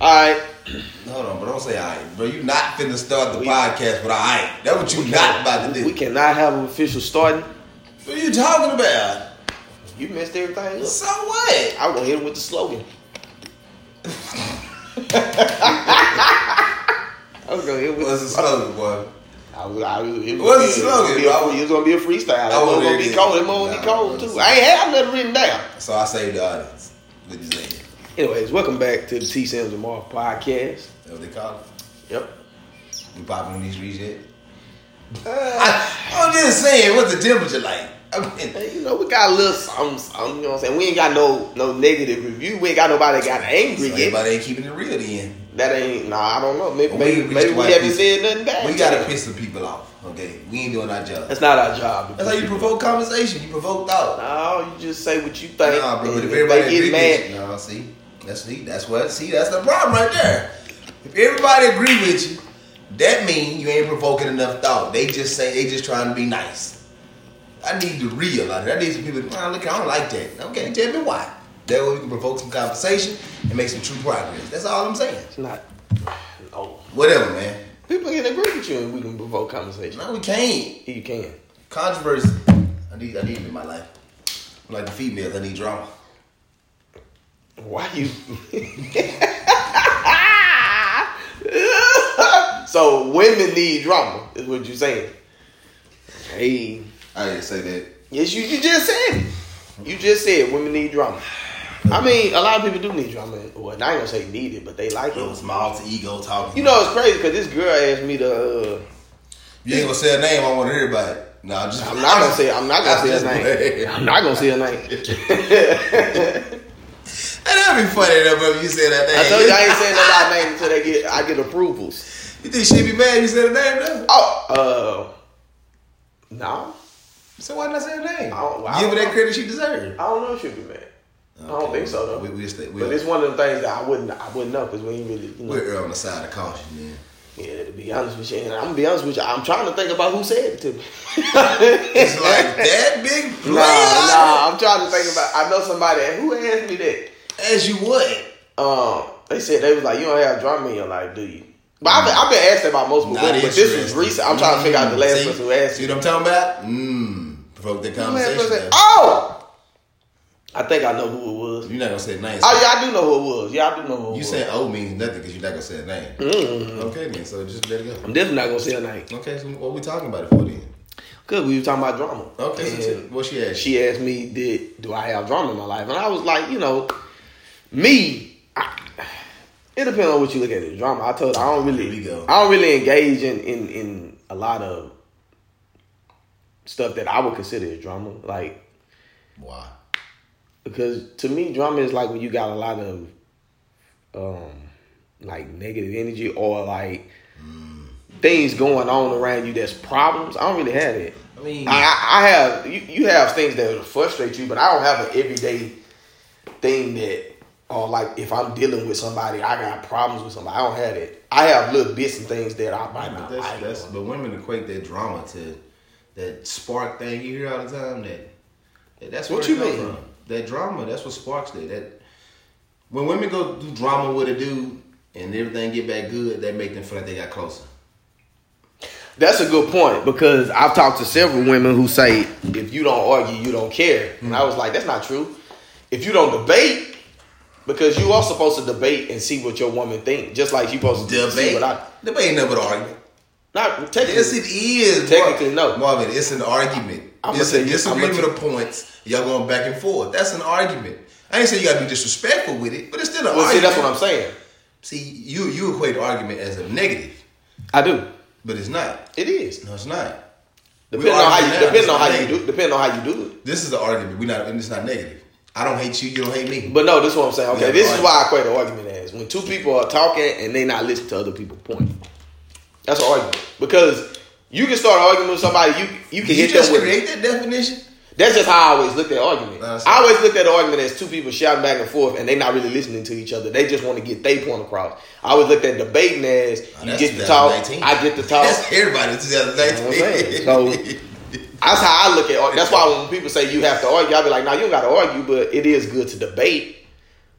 All right. Hold on, but don't say all right, bro. You not finna start the podcast with all right. That's what you not about to do. We cannot have an official starting. What are you talking about? You messed everything up. So what? I was gonna hit him with the slogan. I was gonna hit him with What's the slogan, boy? I was, I was, it was What's the slogan, It was, gonna be a, it was gonna be a freestyle. It I was gonna be cold. it. Was gonna be cold bro. too. I ain't have nothing written down. So I saved the audience. What you saying? Anyways, welcome back to the T Sims and Mark podcast. That's what they call it. Yep. You popping on these streets yet? Uh, I, I'm just saying, what's the temperature like? I mean, Hey, you know, we got a little something, something, you know what I'm saying? We ain't got no no negative review. We ain't got nobody got angry so yet. everybody ain't keeping it real then. That ain't, nah, I don't know. Maybe, We- maybe, we maybe we haven't piss- said nothing bad. We gotta piss some people off, okay? We ain't doing our job. That's not our job. That's how you provoke conversation. You provoke thought. No, you just say what you think. Nah, bro, but if everybody get mad, no, see, that's see, that's what, see, that's the problem right there. If everybody agree with you, that mean you ain't provoking enough thought. They just say they just trying to be nice. I need to realize that. I need some people. Man, look, I don't like that. Okay, tell me why. That way we can provoke some conversation and make some true progress. That's all I'm saying. it's not. No. Whatever, man. People can agree with you and we can provoke conversation. No, we can't. You can. Controversy. I need. I need it in my life. Like the females, I need drama. Why you? so women need drama, is what you saying? Hey, I didn't say that. yes, you, you just said it. You just said women need drama. I mean, a lot of people do need drama. Well, I ain't gonna say need it, but they like It it. was my alter ego talking. You know, it's crazy because this girl asked me to. Uh, You ain't gonna say a name. I want to hear about it. No, I'm just. I'm not gonna say. I'm not gonna say Just her name. I'm not gonna say her name. That'd be funny though, if You say that name. I told you I ain't saying nobody's name until they get. I get approvals. You think she'd be mad? You said a name though. Oh, uh, no. So why not I say a name? I don't- I Give her that credit she deserved. I don't know if she'll be mad. I don't think so though. We we stay. We, But it's one of the things that I wouldn't. I wouldn't know because we ain't really. You know, we're on the side of caution, man. yeah, to be honest with you, and I'm gonna be honest with you. I'm trying to think about who said it to me. It's like that big Nah, nah. I'm trying to think about. I know somebody who asked me that. As you would. Um, they said they was like, you don't have drama in your life, do you? But I've been, I've been asked that about multiple Not but this was recent. I'm trying to figure out the last See? person who asked See what I'm talking about? Mmm. Provoke that Who conversation. Oh, I think I know who it was. You're not gonna say the name. Oh yeah, I do know who it was. Yeah, I do know who You saying "oh" means nothing because you're not gonna say a name. Mm. Okay, then. So just let it go. I'm definitely not gonna say her name. Okay, so what we talking about it for then? Cause we were talking about drama. Okay, so what she asked? she asked me, "Did do I have drama in my life?" And I was like, you know, me. I, it depends on what you look at as drama. I told I don't really. I don't really engage in in in a lot of stuff that I would consider as drama. Like Why? because to me, drama is like when you got a lot of um like negative energy or like things going on around you that's problems. I don't really have it. I mean, I, I have you, you have things that will frustrate you, but I don't have an everyday thing that or like if I'm dealing with somebody, I got problems with somebody. I don't have it. I have little bits and things that I might not that's, like. that's but women equate that drama to that spark thing you hear all the time. That, that that's What you mean? From. That drama. That's what sparks that. That when women go do drama with a dude and everything get back good, that make them feel like they got closer. That's a good point because I've talked to several women who say if you don't argue, you don't care. And I hmm. was like, that's not true. If you don't debate, because you are supposed to debate and see what your woman think, just like you supposed to see Debate. what I. Debate ain't nothing but an argument. Not technically. Yes, it is. Technically, Mar- no. Marvin, it's an argument. I'ma it's a you- disagreement I'ma of points. Y'all going back and forth. That's an argument. I ain't saying you gotta be disrespectful with it, but it's still an Well, see, argument. that's what I'm saying. See, you you equate argument as a negative, I do. but it's not. It is. No, it's not. Depending on how you depending on how you do depending on how you do it. This is the argument. We not and it's not negative. I don't hate you, you don't hate me. But no, this is what I'm saying. Okay, Yeah, this is why I equate an argument as when two people are talking and they not listen to other people's point. That's an argument because you can start arguing with somebody. You you can Did you just them with. create that definition? That's just how I always looked at argument. I always looked at argument as two people shouting back and forth, and they not really listening to each other. They just want to get their point across. I always looked at debating as Oh, you get to talk, I get to talk. That's everybody in You know what I'm 2019. saying? So that's how I look at. That's why when people say you have to argue, I be like, "No, you don't got to argue, but it is good to debate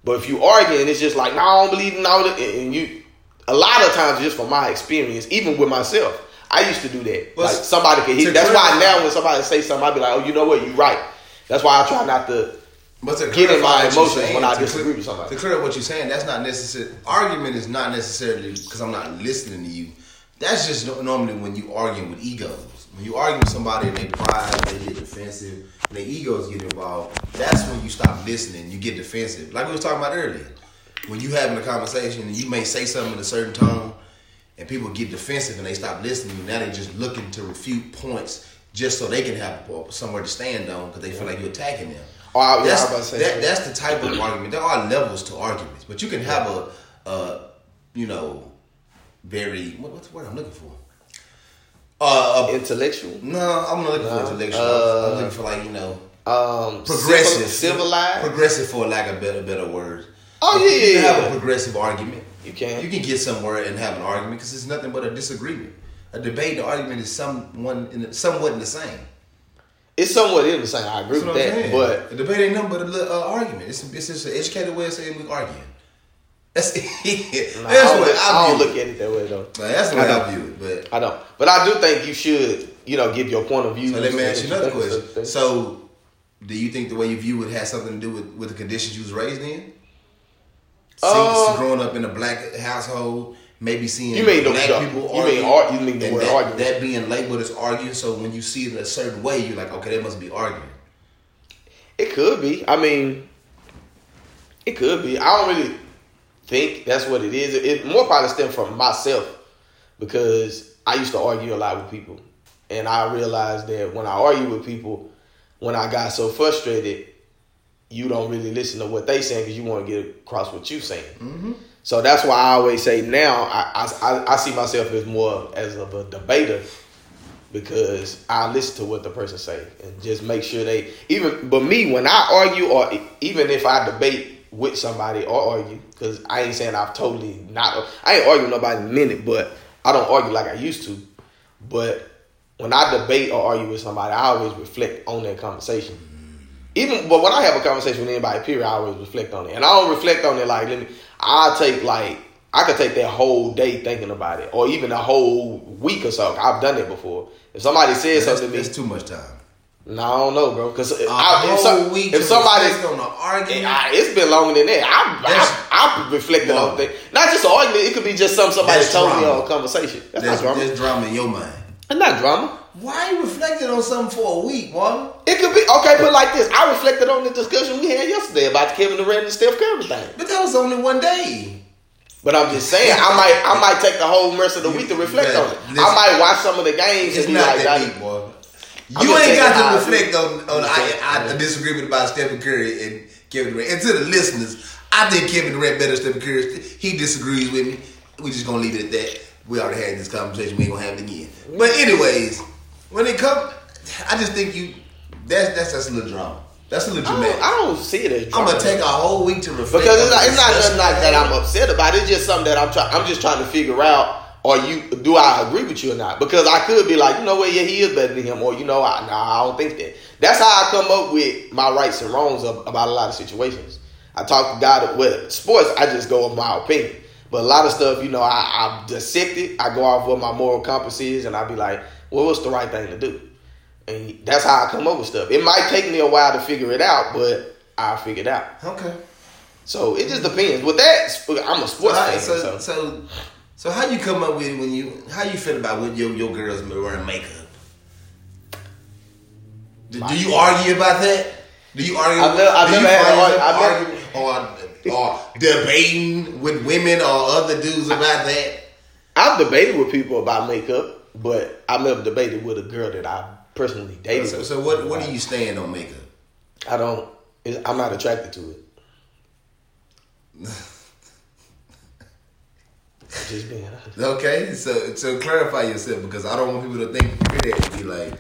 But if you argue and it's just like, no, I don't believe in all that, and you, a lot of times, just from my experience, even with myself, I used to do that. Well, like somebody could hit. That's why now when somebody say something, I be like, oh, you know what, you right. That's why I try not to. But to Get in my emotions saying, when I disagree clear- with somebody. To clear up what you're saying, that's not necessary. Argument is not necessarily because I'm not listening to you. That's just normally when you arguing with egos. When you argue with somebody and they pride, they get defensive, and their egos get involved. That's when you stop listening. You get defensive. Like we was talking about earlier. When you having a conversation and you may say something in a certain tone, and people get defensive and they stop listening. Now they just looking to refute points just so they can have somewhere to stand on because they feel like you're attacking them. Oh, I- yeah, I that's, was about to say that. that's the type of argument. There are levels to arguments, but you can have a, a you know, very what, what's the word I'm looking for? Uh, Intellectual, no, I'm not looking No. for intellectual. Uh, I'm looking for like you know, um, progressive, civilized. progressive for lack of better better word. Oh, yeah, you yeah, have yeah. a progressive argument. You can. You can get somewhere and have an argument because it's nothing but a disagreement. A debate, and argument is someone in the, somewhat in the same. It's somewhat in the same. I agree That's with that, saying. but a debate ain't nothing but a little, uh, argument. It's, it's just an educated way of saying we're arguing. That's it. Nah, that's I don't, what look, I don't view look at it that way though. Nah, that's the I way I, don't. view it. But I don't. But I do think you should, you know, give your point of view. so let me ask you another question. So, do you think the way you view it has something to do with, with the conditions you was raised in? See, Um, growing up in a black household, maybe seeing You mean the- black the- people you argue, mean ar- you mean the and word that, argument. that being labeled as arguing. So when you see it in a certain way, you're like, okay, that must be arguing. It could be. I mean, it could be. I don't really think that's what it is. It, more probably stem from myself because I used to argue a lot with people, and I realized that when I argue with people, when I got so frustrated, you don't really listen to what they saying because you want to get across what you saying. Mm-hmm. So that's why I always say now I, I I see myself as more as of a debater because I listen to what the person say and just make sure they even. But me, when I argue or even if I debate with somebody or argue, because I ain't saying I've totally not. I ain't arguing nobody in a minute, but I don't argue like I used to. But when I debate or argue with somebody, I always reflect on that conversation. Mm. Even but when I have a conversation with anybody, period, I always reflect on it, and I don't reflect on it like let me. I take like I could take that whole day thinking about it, or even a whole week or so. I've done it before. If somebody says something to me, that's too much time. No, I don't know, bro. Because if, some, week if to somebody, reflect on an argument. I, it's been longer than that. I I, I reflected Whoa. on things, not just an argument. It could be just something somebody That's told me drama. or a conversation. That's, That's, not drama. that's drama in your mind. That's not drama. Why you reflecting on something for a week, Marvin? It could be okay. It like this: I reflected on the discussion we had yesterday about the Kevin Durant and Steph Curry thing. But that was only one day. But I'm just saying, I might, I might take the whole rest of the week to reflect on it. I might watch some of the games It's and be not like, that deep, boy. I'm You ain't got to reflect on, on I'm I, I, a disagreement about Stephen Curry and Kevin Durant. And to the listeners, I think Kevin Durant better than Stephen Curry. He disagrees with me. We just gonna leave it at that. We already had this conversation. We ain't gonna have it again. But anyways, when it comes, I just think you that's that's that's a little drama. That's a little I dramatic. don't, I don't see it as I'm gonna take a whole week to reflect because it's not, the it's not discussion nothing like that. I'm upset about. It's just something that I'm trying. I'm just trying to figure out. Are you? Do I agree with you or not? Because I could be like, you know what? Yeah, he is better than him, or you know, I, nah, I don't think that. That's how I come up with my rights and wrongs of, about a lot of situations. I talk to God with sports. I just go with my opinion. But a lot of stuff, you know, I, I dissect it. I go off what my moral compass is, and I be like, well, what's the right thing to do? And that's how I come up with stuff. It might take me a while to figure it out, but I figure it out. Okay. So it just depends. With that, I'm a sports fan. so, So, so, so how you come up with when you how you feel about when your your girls wearing makeup? Do, do you argue about that? Do you argue? I've never- I've never had an yourself argu- or or debating with women or other dudes about that? I've debated with people about makeup, but I've never debated with a girl that I personally dated. So, so what what do you stand on makeup? I don't. I'm not attracted to it. Just being honest. Okay, so so clarify yourself because I don't want people to think hear that and be like,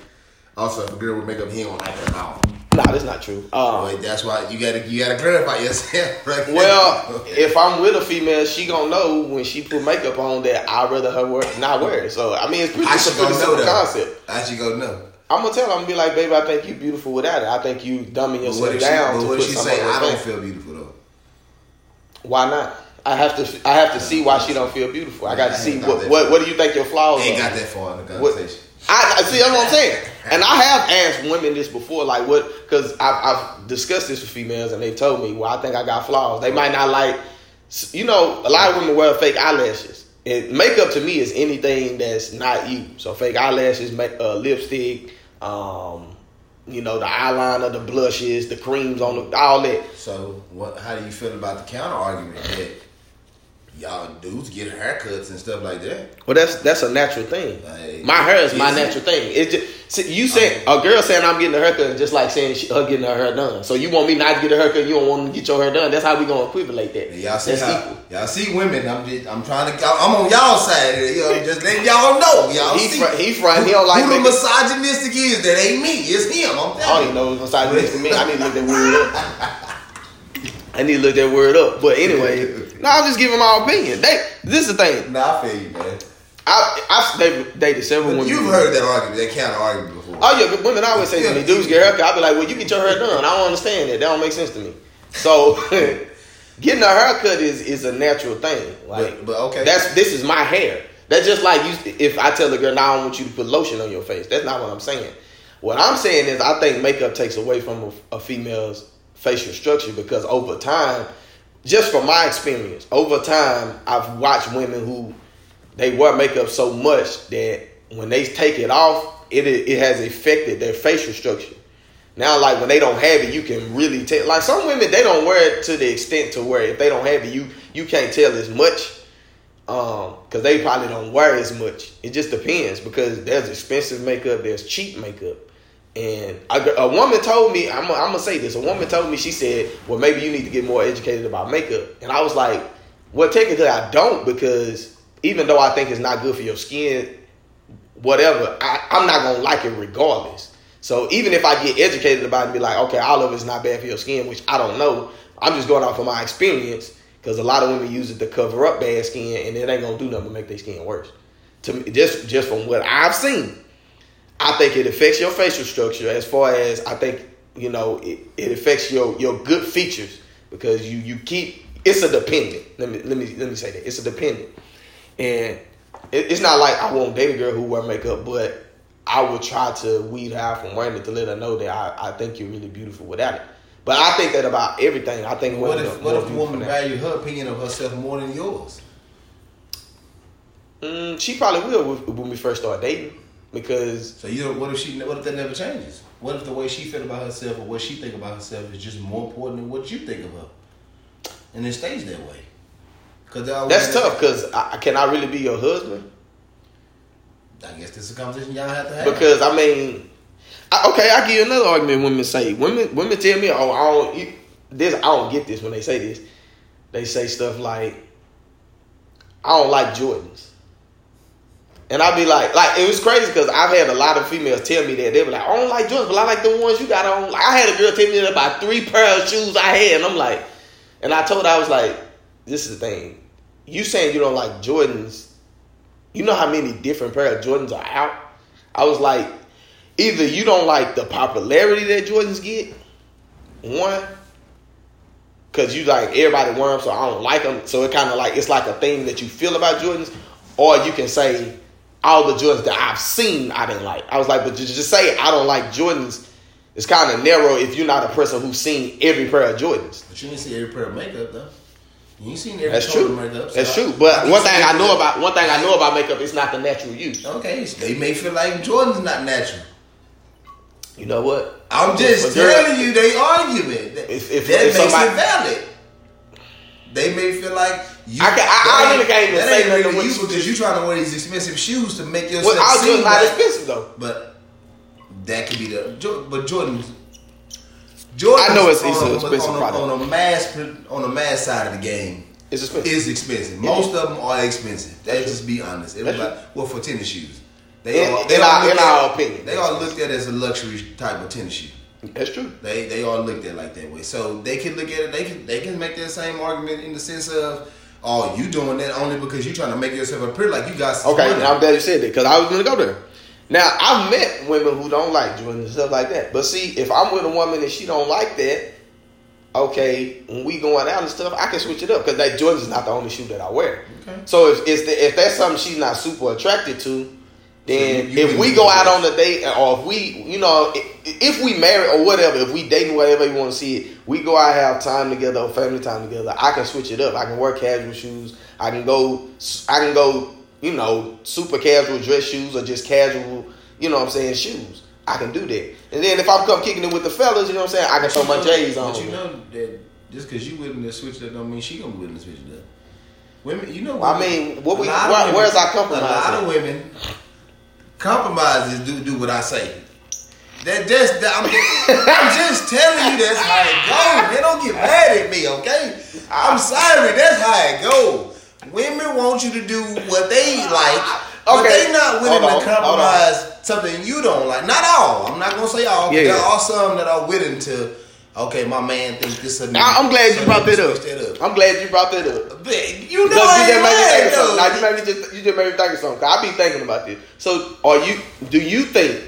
also if a girl with makeup, he don't like her at all. Nah, that's not true. Um, But that's why you gotta you gotta clarify yourself. Right? well, if I'm with a female, she gonna know when she put makeup on that I'd rather her wear, not wear it. So I mean, it's, pretty, I it's a should pretty go simple that. concept. I should go know. I'm gonna tell her, I'm gonna be like, baby, I think you beautiful without it. I think you dumbing But yourself what if she, down but what put if she say I don't feel beautiful though? Why not? I have to. I have to see why she don't feel beautiful. I got to see what, what. What do you think your flaws Ain't are? got that far in the conversation. I, I see. That's what I'm saying. And I have asked women this before, like what? Because I've, I've discussed this with females, and they've told me, well, I think I got flaws. They might not like. You know, a lot of women wear fake eyelashes. And makeup to me is anything that's not you. So fake eyelashes, make uh, lipstick, um, you know, the eyeliner, the blushes, the creams on the all that. So, what? How do you feel about the counter argument that y'all dudes get haircuts and stuff like that? Well, that's that's a natural thing. Like, my hair is my natural thing. It just see, you said a girl saying I'm getting a haircut, is just like saying she, her getting her hair done. So you want me not to get a haircut? You don't want to get your hair done? That's how we gonna equivalent that. Y'all see that's how, equal. y'all see women. I'm just, I'm trying to. I'm on y'all side. You know, just letting y'all know. Y'all He see. fr- he front. He don't like who the misogynistic is? That ain't me. It's him. I'm I don't telling even know next me. I need to look that word up. I need to look that word up. But anyway, no, I'm just giving my opinion. They, this is the thing. Nah, I feel you, man. I I've dated, dated several women. You've heard that argument, that counter argument before. Oh yeah, but women always say to me, dudes get haircut. I be like, well, you get your hair done. I don't understand that. That don't make sense to me. So getting a haircut is is a natural thing. Like, But- but okay. that's this is my hair. That's just like you. If I tell a girl, now I don't want you to put lotion on your face. That's not what I'm saying. What I'm saying is, I think makeup takes away from a, a female's facial structure because over time, just from my experience, over time, I've watched women who they wear makeup so much that when they take it off, it it has affected their facial structure. Now, like when they don't have it, you can really tell. Like some women, they don't wear it to the extent to where if they don't have it, you you can't tell as much. Um, because they probably don't wear as much. It just depends because there's expensive makeup, there's cheap makeup, and a, a woman told me, I'm, gonna- say this. A woman told me, she said, "Well, maybe you need to get more educated about makeup," and I was like, "Well, technically, I don't because even though I think it's not good for your skin, whatever, I, I'm not gonna like it regardless. So even if I get educated about it and be like, okay, all of it's not bad for your skin, which I don't know, I'm just going off of my experience because a lot of women use it to cover up bad skin and it ain't gonna do nothing but make their skin worse. To me, just just from what I've seen, I think it affects your facial structure as far as I think you know it, it affects your your good features because you you keep it's a dependent. Let me let me let me say that it's a dependent, and it, it's not like I won't date a girl who wear makeup, but I would try to weed her out from wearing it to let her know that I, I think you're really beautiful without it. But I think that about everything. I think What if what if the woman value her opinion of herself more than yours? Mm, she probably will when we first start dating because So you know, what if she? What if that never changes? What if the way she feel about herself or what she think about herself is just more important than what you think of her, and it stays that way? Because that's tough. Because I, can I really be your husband? I guess this is a conversation y'all have to have. Because I mean, I, okay, I give you another argument. Women say women women tell me, oh, I don't you, this. I don't get this when they say this. They say stuff like, I don't like Jordans. And I'd be like, like it was crazy because I've had a lot of females tell me that they were like, I don't like Jordans, but I like the ones you got on. I had a girl tell me that about three pair of shoes I had, and I'm like, and I told her I was like, this is the thing, you saying you don't like Jordans, you know how many different pair of Jordans are out. I was like, either you don't like the popularity that Jordans get, one, because you like everybody wear them, so I don't like them. So it kind of like it's like a thing that you feel about Jordans, or you can say all the Jordans that I've seen I didn't like. I was like, but to just say I don't like Jordans is kind of narrow if you're not a person who's seen every pair of Jordans. but you didn't see every pair of makeup though. You ain't seen every That's true. makeup. so That's I- true. But I one thing I know about one thing I know about makeup is not the natural use. Okay, they may feel like Jordan's not natural. You know what? I'm just If a girl- telling you, they argument. That, If- if- that if makes somebody- it valid. They may feel like you. I ca- I- I ain't- can't even that say ain't nothing really you because you trying to wear these expensive shoes to make yourself Well, seem Jordans not like- expensive though. But that could be the but Jordan. Jordan. I know it's- it's on a- expensive on a, product. on a mass on a mass side of the game. It's expensive. Is expensive. Most of them are expensive. Let's just be honest. Everybody, well, for tennis shoes, they In- are. in They our- in at- our opinion. they are looked at as a luxury type of tennis shoe. That's true. They they all looked at like that way. So they can look at it. They can they can make that same argument in the sense of, oh, you doing that only because you're trying to make yourself appear like you got some Okay, money. I'm glad you said that because I was gonna go there. Now I've met women who don't like Jordans and stuff like that. But see, if I'm with a woman and she don't like that, okay, when we going out and stuff, I can switch it up because that Jordans is not the only shoe that I wear. Okay. So if it's the, if that's something she's not super attracted to, then So if we go out on a date or if we, you know, if, we marry or whatever, if we dating whatever you want to see it, we go out have time together or family time together. I can switch it up. I can wear casual shoes. I can go. I can go. You know, super casual dress shoes or just casual. You know what I'm saying? Shoes. I can do that. And then if I'm come kicking it with the fellas, you know what I'm saying? I can throw my J's on. But you know that just because you willing to switch that don't mean she gonna be willing to switch it up. Women, you know. Well, I mean, what we- where- women- where's our compromise A lot of women compromises do do what I say. That just that, I'm, I'm just telling you that's how it goes. Man, don't get mad at me, okay? I'm sorry, that's how it goes. Women want you to do what they like, but they not willing on, to compromise something you don't like. Not all. I'm not gonna say all. Yeah, there yeah. are some that are willing to. Okay, my man thinks this. A I- I'm glad so you brought that up. that up. I'm glad you brought that up. But you know, I you just made me think of something. Now you made me just you just made me think of something. I be thinking about this. So are you do you think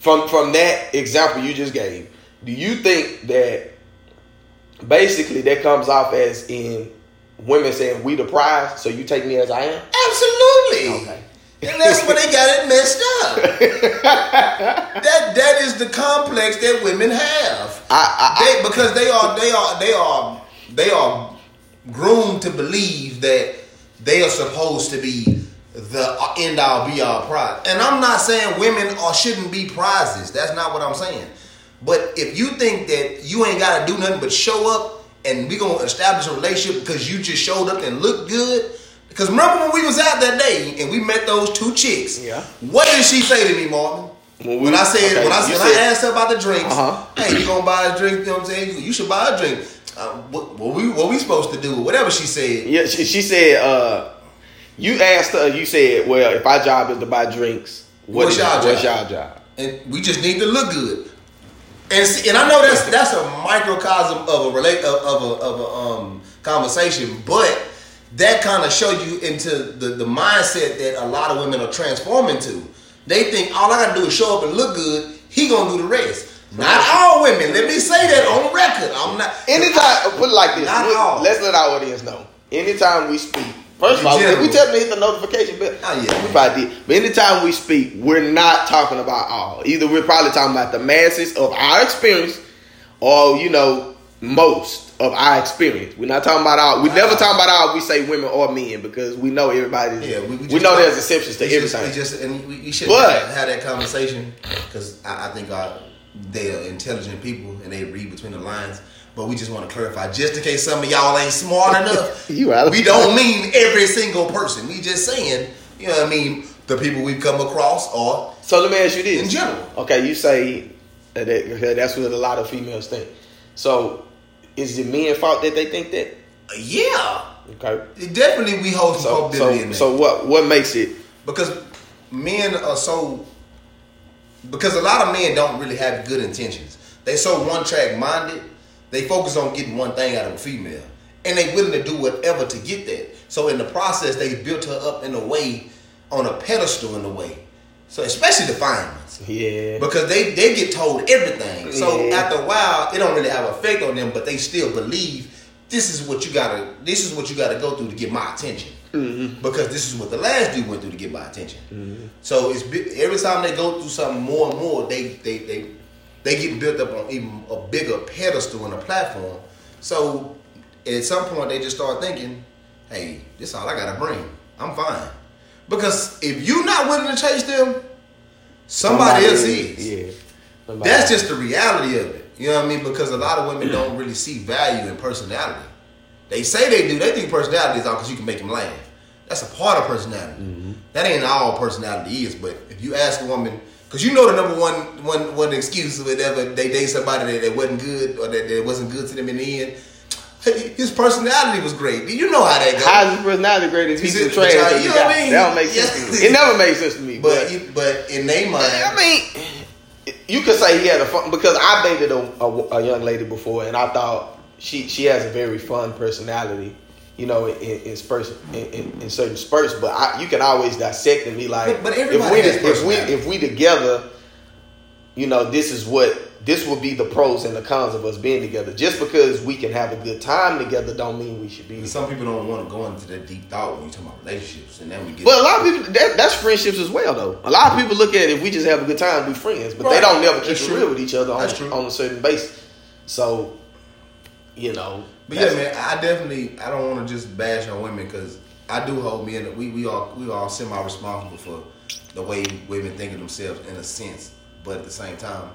from from that example you just gave, do you think that basically that comes off as in women saying we the prize, so you take me as I am? Absolutely. Okay. And that's where they got it messed up. that that is the complex that women have. I, I, They, because they are they are they are they are groomed to believe that they are supposed to be the end all be all prize. And I'm not saying women are shouldn't be prizes. That's not what I'm saying. But if you think that you ain't gotta do nothing but show up and we gonna establish a relationship because you just showed up and looked good. Because remember when we was out that day and we met those two chicks? Yeah. What did she say to me, Martin? When we- when I said okay, when I you when I asked her about the drinks, Uh-huh. hey, you gonna buy a drink? You know what I'm saying? You should buy a drink. Uh, what, what we what we supposed to do? Whatever she said. yeah, she, she said uh you asked her, you said, well, if our job is to buy drinks, what What's is- y'all what's job? y'all job? and we just need to look good. And see, and I know that's that's a microcosm of a relate of, of a of a um conversation, but that kind of show you into the the mindset that a lot of women are transforming to. They think all I gotta do is show up and look good. He gonna do the rest. Not all women. Let me say that on record. I'm not. Anytime, put it like this. Not we- all. Let's let our audience know. Anytime we speak, first of all, we tell them to hit the notification bell? Oh, yeah. we probably did. But anytime we speak, we're not talking about all. Either we're probably talking about the masses of our experience, or you know, most of our experience. We're not talking about all. We never talking about all. We say women or men because we know everybody. Yeah, we, we, we, know there's exceptions to just- everything. it's just, and we, we should have, have that conversation because I, I think our, they are intelligent people and they read between the lines. But we just want to clarify, just in case some of y'all ain't smart enough. You. We don't mean every single person. We just saying, you know what I mean, the people we've come across are. So let me ask you this: In general. okay, you say that- that's what a lot of females think. So, is it men fault that they think that? yeah, Okay, definitely we hold some so culpability in so that. so what what makes it? because men are so because a lot of men don't really have good intentions. They so one track minded. They focus on getting one thing out of a female, and they willing to do whatever to get that. So in the process, they built her up in a way, on a pedestal in a way. So especially the fine ones. Yeah, Because they, they get told everything. So Yeah. after a while, it don't really have effect on them, but they still believe this is what you gotta this is what you gotta go through to get my attention. Mm-hmm. Because this is what the last dude went through to get my attention. So it's every time they go through something more and more, they they they they get built up on even a bigger pedestal and a platform. So at some point they just start thinking, hey, this all I gotta bring. I'm fine. Because if you're not willing to chase them, somebody, else is. Yeah, Somebody That's just the reality of it. You know what I mean? Because a lot of women don't really see value in personality. They say they do. They think personality is all because you can make them laugh. That's a part of personality. Mm-hmm. That ain't all personality is. But if you ask a woman, because you know the number one one one excuse whenever they date somebody that, that wasn't good or that, that wasn't good to them in the end, his personality was great. You know how that goes? How's his personality great if he's You the see- trash you know what? I mean? That don't make sense to me. It never made sense to me. but But, you, but in their mind, I mean, you could say he had a fun because I dated a, a, a young lady before, and I thought she she has a very fun personality. You know, in, in spurts, in, in, in certain spurts, but I, you can always dissect and be like, But- but if we if we if we together, you know, this is what this will be the pros and the cons of us being together. Just because we can have a good time together, don't mean we should be. And some people don't want to go into that deep thought when you talk about relationships, and then we get. But a lot of people, that, that's friendships as well, though. A lot of people look at it if we just have a good time, we friends, but they don't never keep That's it real with each other on, on a certain basis. So, you know, But yeah, man, I definitely I don't want to just bash on women because I do hold me in. We we all we all semi responsible for the way women think of themselves in a sense, but at the same time,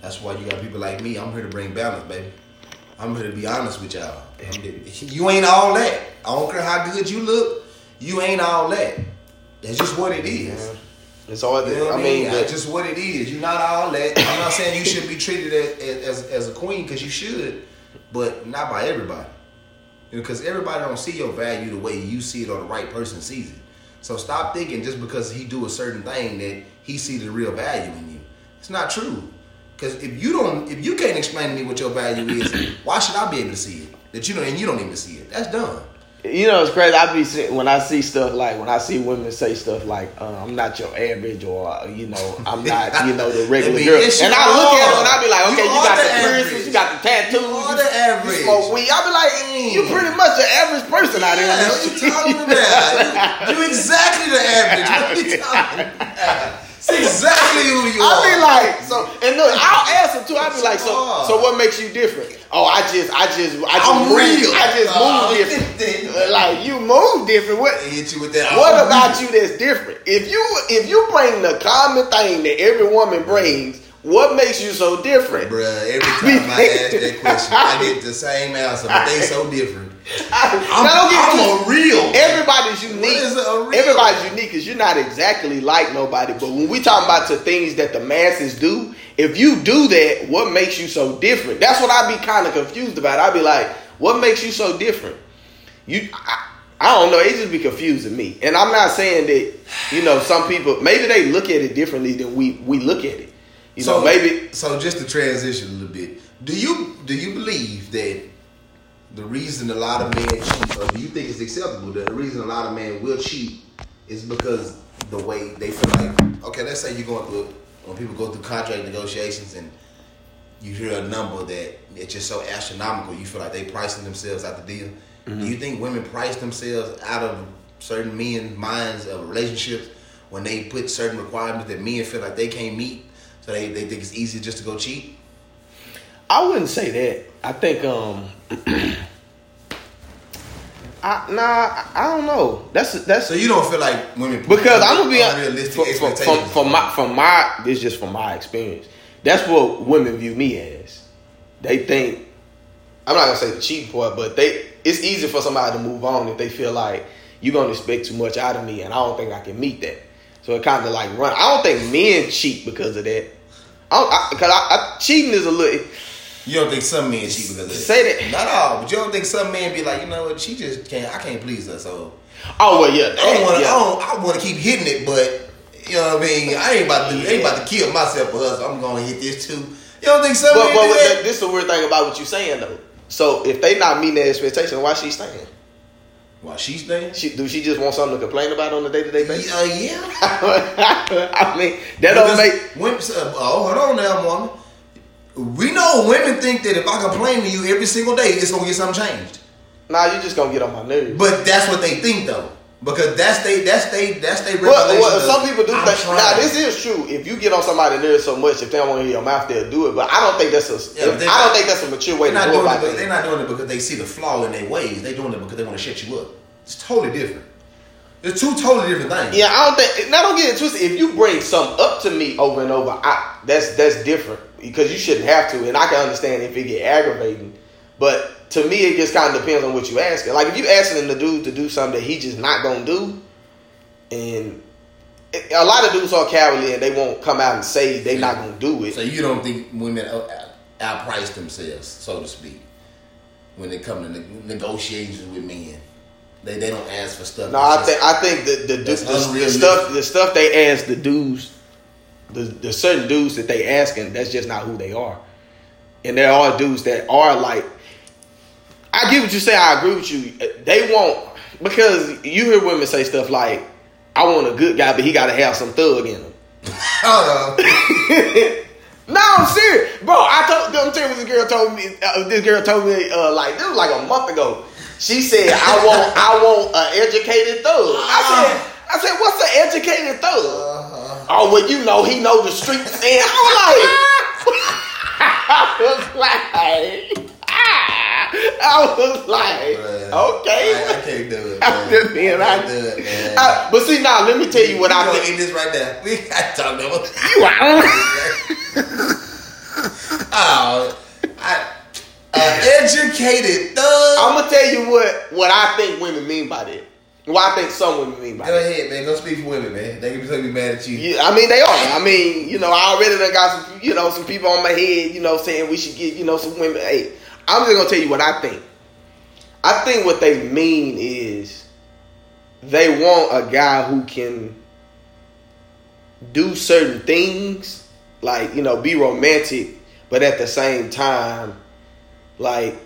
that's why you got people like me. I'm here to bring balance, baby. I'm here to be honest with y'all. You ain't all that. I don't care how good you look. You ain't all that. That's just what it is. Mm-hmm. It's all. You know I mean, that's just what it is. You're not all that. I'm not saying you should be treated as as, as a queen because you should, but not by everybody. Because everybody don't see your value the way you see it or the right person sees it. So stop thinking just because he do a certain thing that he see the real value in you. It's not true. Because if you don't, if you can't explain to me what your value is, why should I be able to see it? That you know, and you don't even see it. That's dumb. You know, it's crazy. I be when I see stuff like when I see women say stuff like, uh, "I'm not your average," or uh, you know, "I'm not," you know, the regular I mean, girl. And I look at her and I be like, "Okay, you, are got the the, piercings, you got the tattoos, You the average. you smoke weed." I be like, "You pretty much the average person out Yeah, there." what you talking about? You, you exactly the average. What you talking about? Exactly who you are. I be like, so, and look, I'll ask them too. I'll be like, so, so what makes you different? Oh, I just, I just, I just I'm real. I just Uh, move different. like you move different. What? They hit you with that. What I'm about real. you that's different? If you if you bring the common thing that every woman brings, what makes you so different? Bruh, every time I ask that question, I get the same answer, but they so different. I'm, Now, don't get I'm twisted. a real. Everybody's unique. is a real? Everybody's unique because you're not exactly like nobody. But when we talk about the things that the masses do, if you do that, what makes you so different? That's what I'd be kind of confused about. I'd be like, what makes you so different? You, I, I don't know. It just be confusing me. And I'm not saying that you know some people maybe they look at it differently than we we look at it. You know, maybe So just to transition a little bit, do you do you believe that the reason a lot of men cheat, or do you think it's acceptable that the reason a lot of men will cheat is because the way they feel like okay, let's say you're going through when people go through contract negotiations and you hear a number that it's just so astronomical, you feel like they pricing themselves out the deal. Do you mm-hmm. think women price themselves out of certain men's minds of relationships when they put certain requirements that men feel like they can't meet, so they, they think it's easier just to go cheat? I wouldn't say that. I think um I nah, I- don't know. That's that's So you don't feel like women because I'm gonna be unrealistic from, from, expectations from, from my from my this is just from my experience. That's what women view me as. They think I'm not gonna say the cheating part, but they it's easy for somebody to move on if they feel like you're gonna expect too much out of me, and I don't think I can meet that. So it kind of like run. I don't think men cheat because of that. I don't, I because I, I, cheating is a little. You don't think some men cheat because of that? Say that. Not all, but you don't think some men be like, you know what? She just can't. I can't please her, so Oh well, yeah. I don't want to. yeah. I don't. I want to keep hitting it, but you know what I mean. I ain't about to. I ain't about to kill myself for her, so I'm gonna hit this too. You don't think some But, men but that? this is the weird thing about what you're saying though. So if they not meeting that expectation, why she staying? While she's staying. She, do she just want something to complain about on a day to day basis? Uh, yeah. I mean, that don't Because make. women, uh, oh, hold on now, woman. We know women think that if I complain to you every single day, it's gonna get something changed. Nah, you're just gonna get on my nerves. But that's what they think though, because that's they that's they that's they Well, well, some people do think. Now, this is true. If you get on somebody's nerves so much, if they don't want to hear your mouth, they'll do it. But I don't think that's a. Yeah, I don't think that's a mature way They're to not go doing it. about Because, they're not doing it because they see the flaw in their ways. They're doing it because they want to shut you up. It's totally different. It's two totally different things. Yeah, I don't think. Now, don't get it twisted. If you bring something up to me over and over, I, that's that's different because you shouldn't have to, and I can understand if it get aggravating. But to me, it just kind of depends on what you asking. Like if you asking the dude to do something that he just not gonna do, and a lot of dudes are cowardly and they won't come out and say they not gonna do it. So you don't think women out- outprice themselves, so to speak, when they come to ne- negotiations with men? They they don't ask for stuff. No, I think I think the the, the, the, the stuff the stuff they ask the dudes, the the certain dudes that they asking, that's just not who they are. And there are dudes that are like, I get what you say. I agree with you. They want because you hear women say stuff like, "I want a good guy, but he got to have some thug in him." On. No, I'm serious, bro. I told them tell this girl told me. Uh, this girl told me uh, like this was like a month ago. She said, "I want, I want an educated thug." I said, "I said, what's an educated thug?" Oh, well, you know, he know the streets, and I was like, I was like, I was like, okay. I, I can't do it. I'm just being I honest. do it, man. Uh, but see, now let me tell you what I think. this right now. We got to talk about You out. Oh, I, an educated thug. I'm gonna tell you what what I think women mean by that. What I think some women mean by Go ahead, man. Go speak for women, man. They can be, be mad at you. Yeah, I mean they are. I mean, you know, I already done got some, you know, some people on my head, you know, saying we should get, you know, some women. Hey, I'm just gonna tell you what I think. I think what they mean is they want a guy who can do certain things, like you know, be romantic, but at the same time, like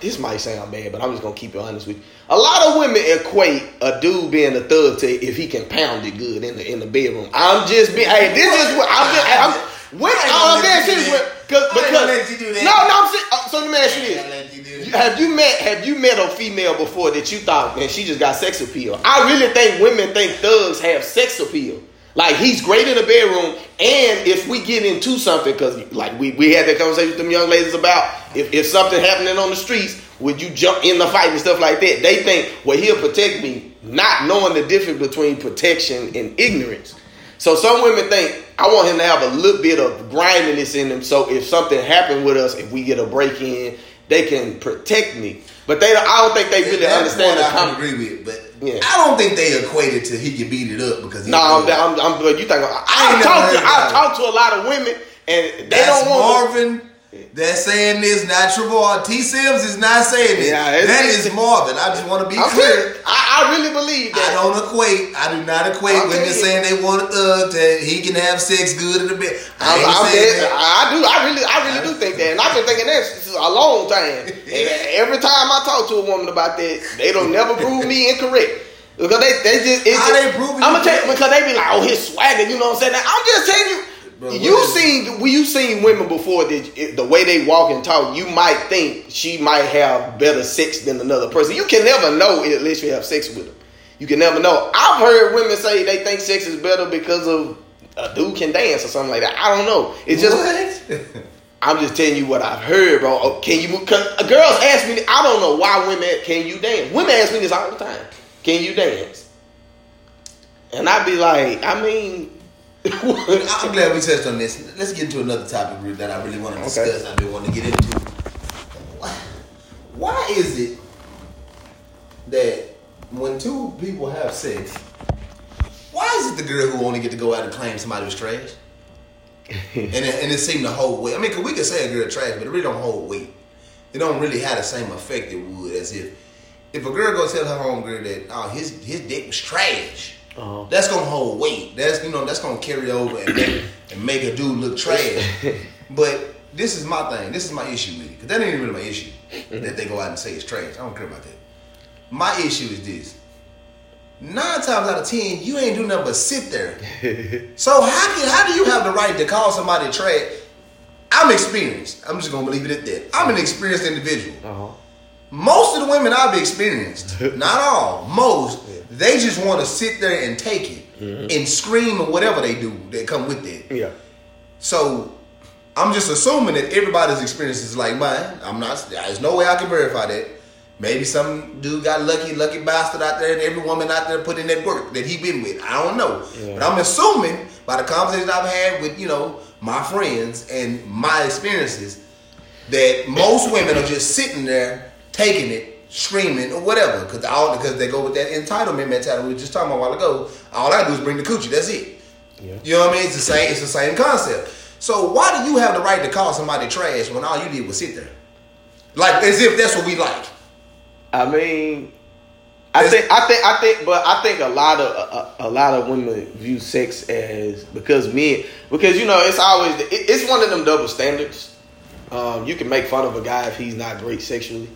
this might sound bad, but I'm just gonna keep it honest with you. A lot of women equate a dude being a thug to if he can pound it good in the in the bedroom. I'm just being, hey, this is what I'm just. I'm, when, I ain't I'm gonna being let you serious do with, that. cause, because gonna let you do that. no, no, I'm serious. Uh, so let me ask you this: ain't gonna let you have you met have you met a female before that you thought man she just got sex appeal? I really think women think thugs have sex appeal. Like he's great in the bedroom, and if we get into something, because like we, we had that conversation with them young ladies about if, if something happening on the streets, would you jump in the fight and stuff like that? They think well he'll protect me, not knowing the difference between protection and ignorance. So some women think I want him to have a little bit of grindiness in him. So if something happened with us, if we get a break in, they can protect me. But they, don't, I don't think they really understand the I com- agree with, but Yeah. I don't think they equate it to he can beat it up because No, I'm. I'm, I'm, but you think I, I talked to I talked to a lot of women and they That's don't want. Marvin. That's saying this, not Trevor. T. Sims is not saying this. Yeah, that is Marvin. I just want to be I'm clear. I, I really believe I that. don't equate. I do not equate I'm telling you. saying they want a thug that he can have sex good in the bed. I I'm, I'm saying dead. that. I do. I really, I really do think that, and I've been thinking that since a long time. Every time I talk to a woman about that, they don't never prove me incorrect. Because they, they just, it's How just, they prove I'm gonna tell you because they be like, oh, his swagger, you know what I'm saying? I'm just telling you. Bro, you is- seen you seen women before that the way they walk and talk, you might think she might have better sex than another person. You can never know unless you have sex with them. You can never know. I've heard women say they think sex is better because of a dude can dance or something like that. I don't know. It's just what? I'm just telling you what I've heard, bro. Oh, can you move? Cause girls ask me. I don't know why women can you dance. Women ask me this all the time. Can you dance? And I'd be like, I mean, I'm glad we touched on this. Let's get into another topic that I really want to Okay. discuss. I've been wanting to get into. Why, why is it that when two people have sex, why is it the girl who only get to go out and claim somebody was trash? and it, and it seemed to hold weight. I mean, cause we could say a girl trash, but it really don't hold weight. It don't really have the same effect it would as if if a girl go tell her homegirl that oh his his dick was trash. Uh-huh. That's gonna hold weight. That's you know that's gonna carry over and make, and make a dude look trash. but this is my thing. This is my issue with it because that ain't even really my issue that they go out and say it's trash. I don't care about that. My issue is this. Nine times out of ten, you ain't do nothing but sit there. so how can how do you have the right to call somebody trash? I'm experienced. I'm just gonna leave it at that. I'm an experienced individual. uh-huh. Most of the women I've experienced, not all, most, they just want to sit there and take it mm-hmm. and scream or whatever they do that come with it. yeah, So I'm just assuming that everybody's experience is like mine. I'm not. There's no way I can verify that. Maybe some dude got lucky, lucky bastard out there, and every woman out there put in that work that he been with. I don't know, Yeah. but I'm assuming by the conversations I've had with you know my friends and my experiences that most women are just sitting there taking it, screaming or whatever, because all because they go with that entitlement mentality we were just talking about a while ago. All I do is bring the coochie. That's it. yeah. You know what I mean? It's the same. It's the same concept. So why do you have the right to call somebody trash when all you did was sit there, like as if that's what we like? I mean, I It's- think, I think, I think, but I think a lot of a, a lot of women view sex as because men, because you know it's always it, it's one of them double standards. Um, you can make fun of a guy if he's not great sexually,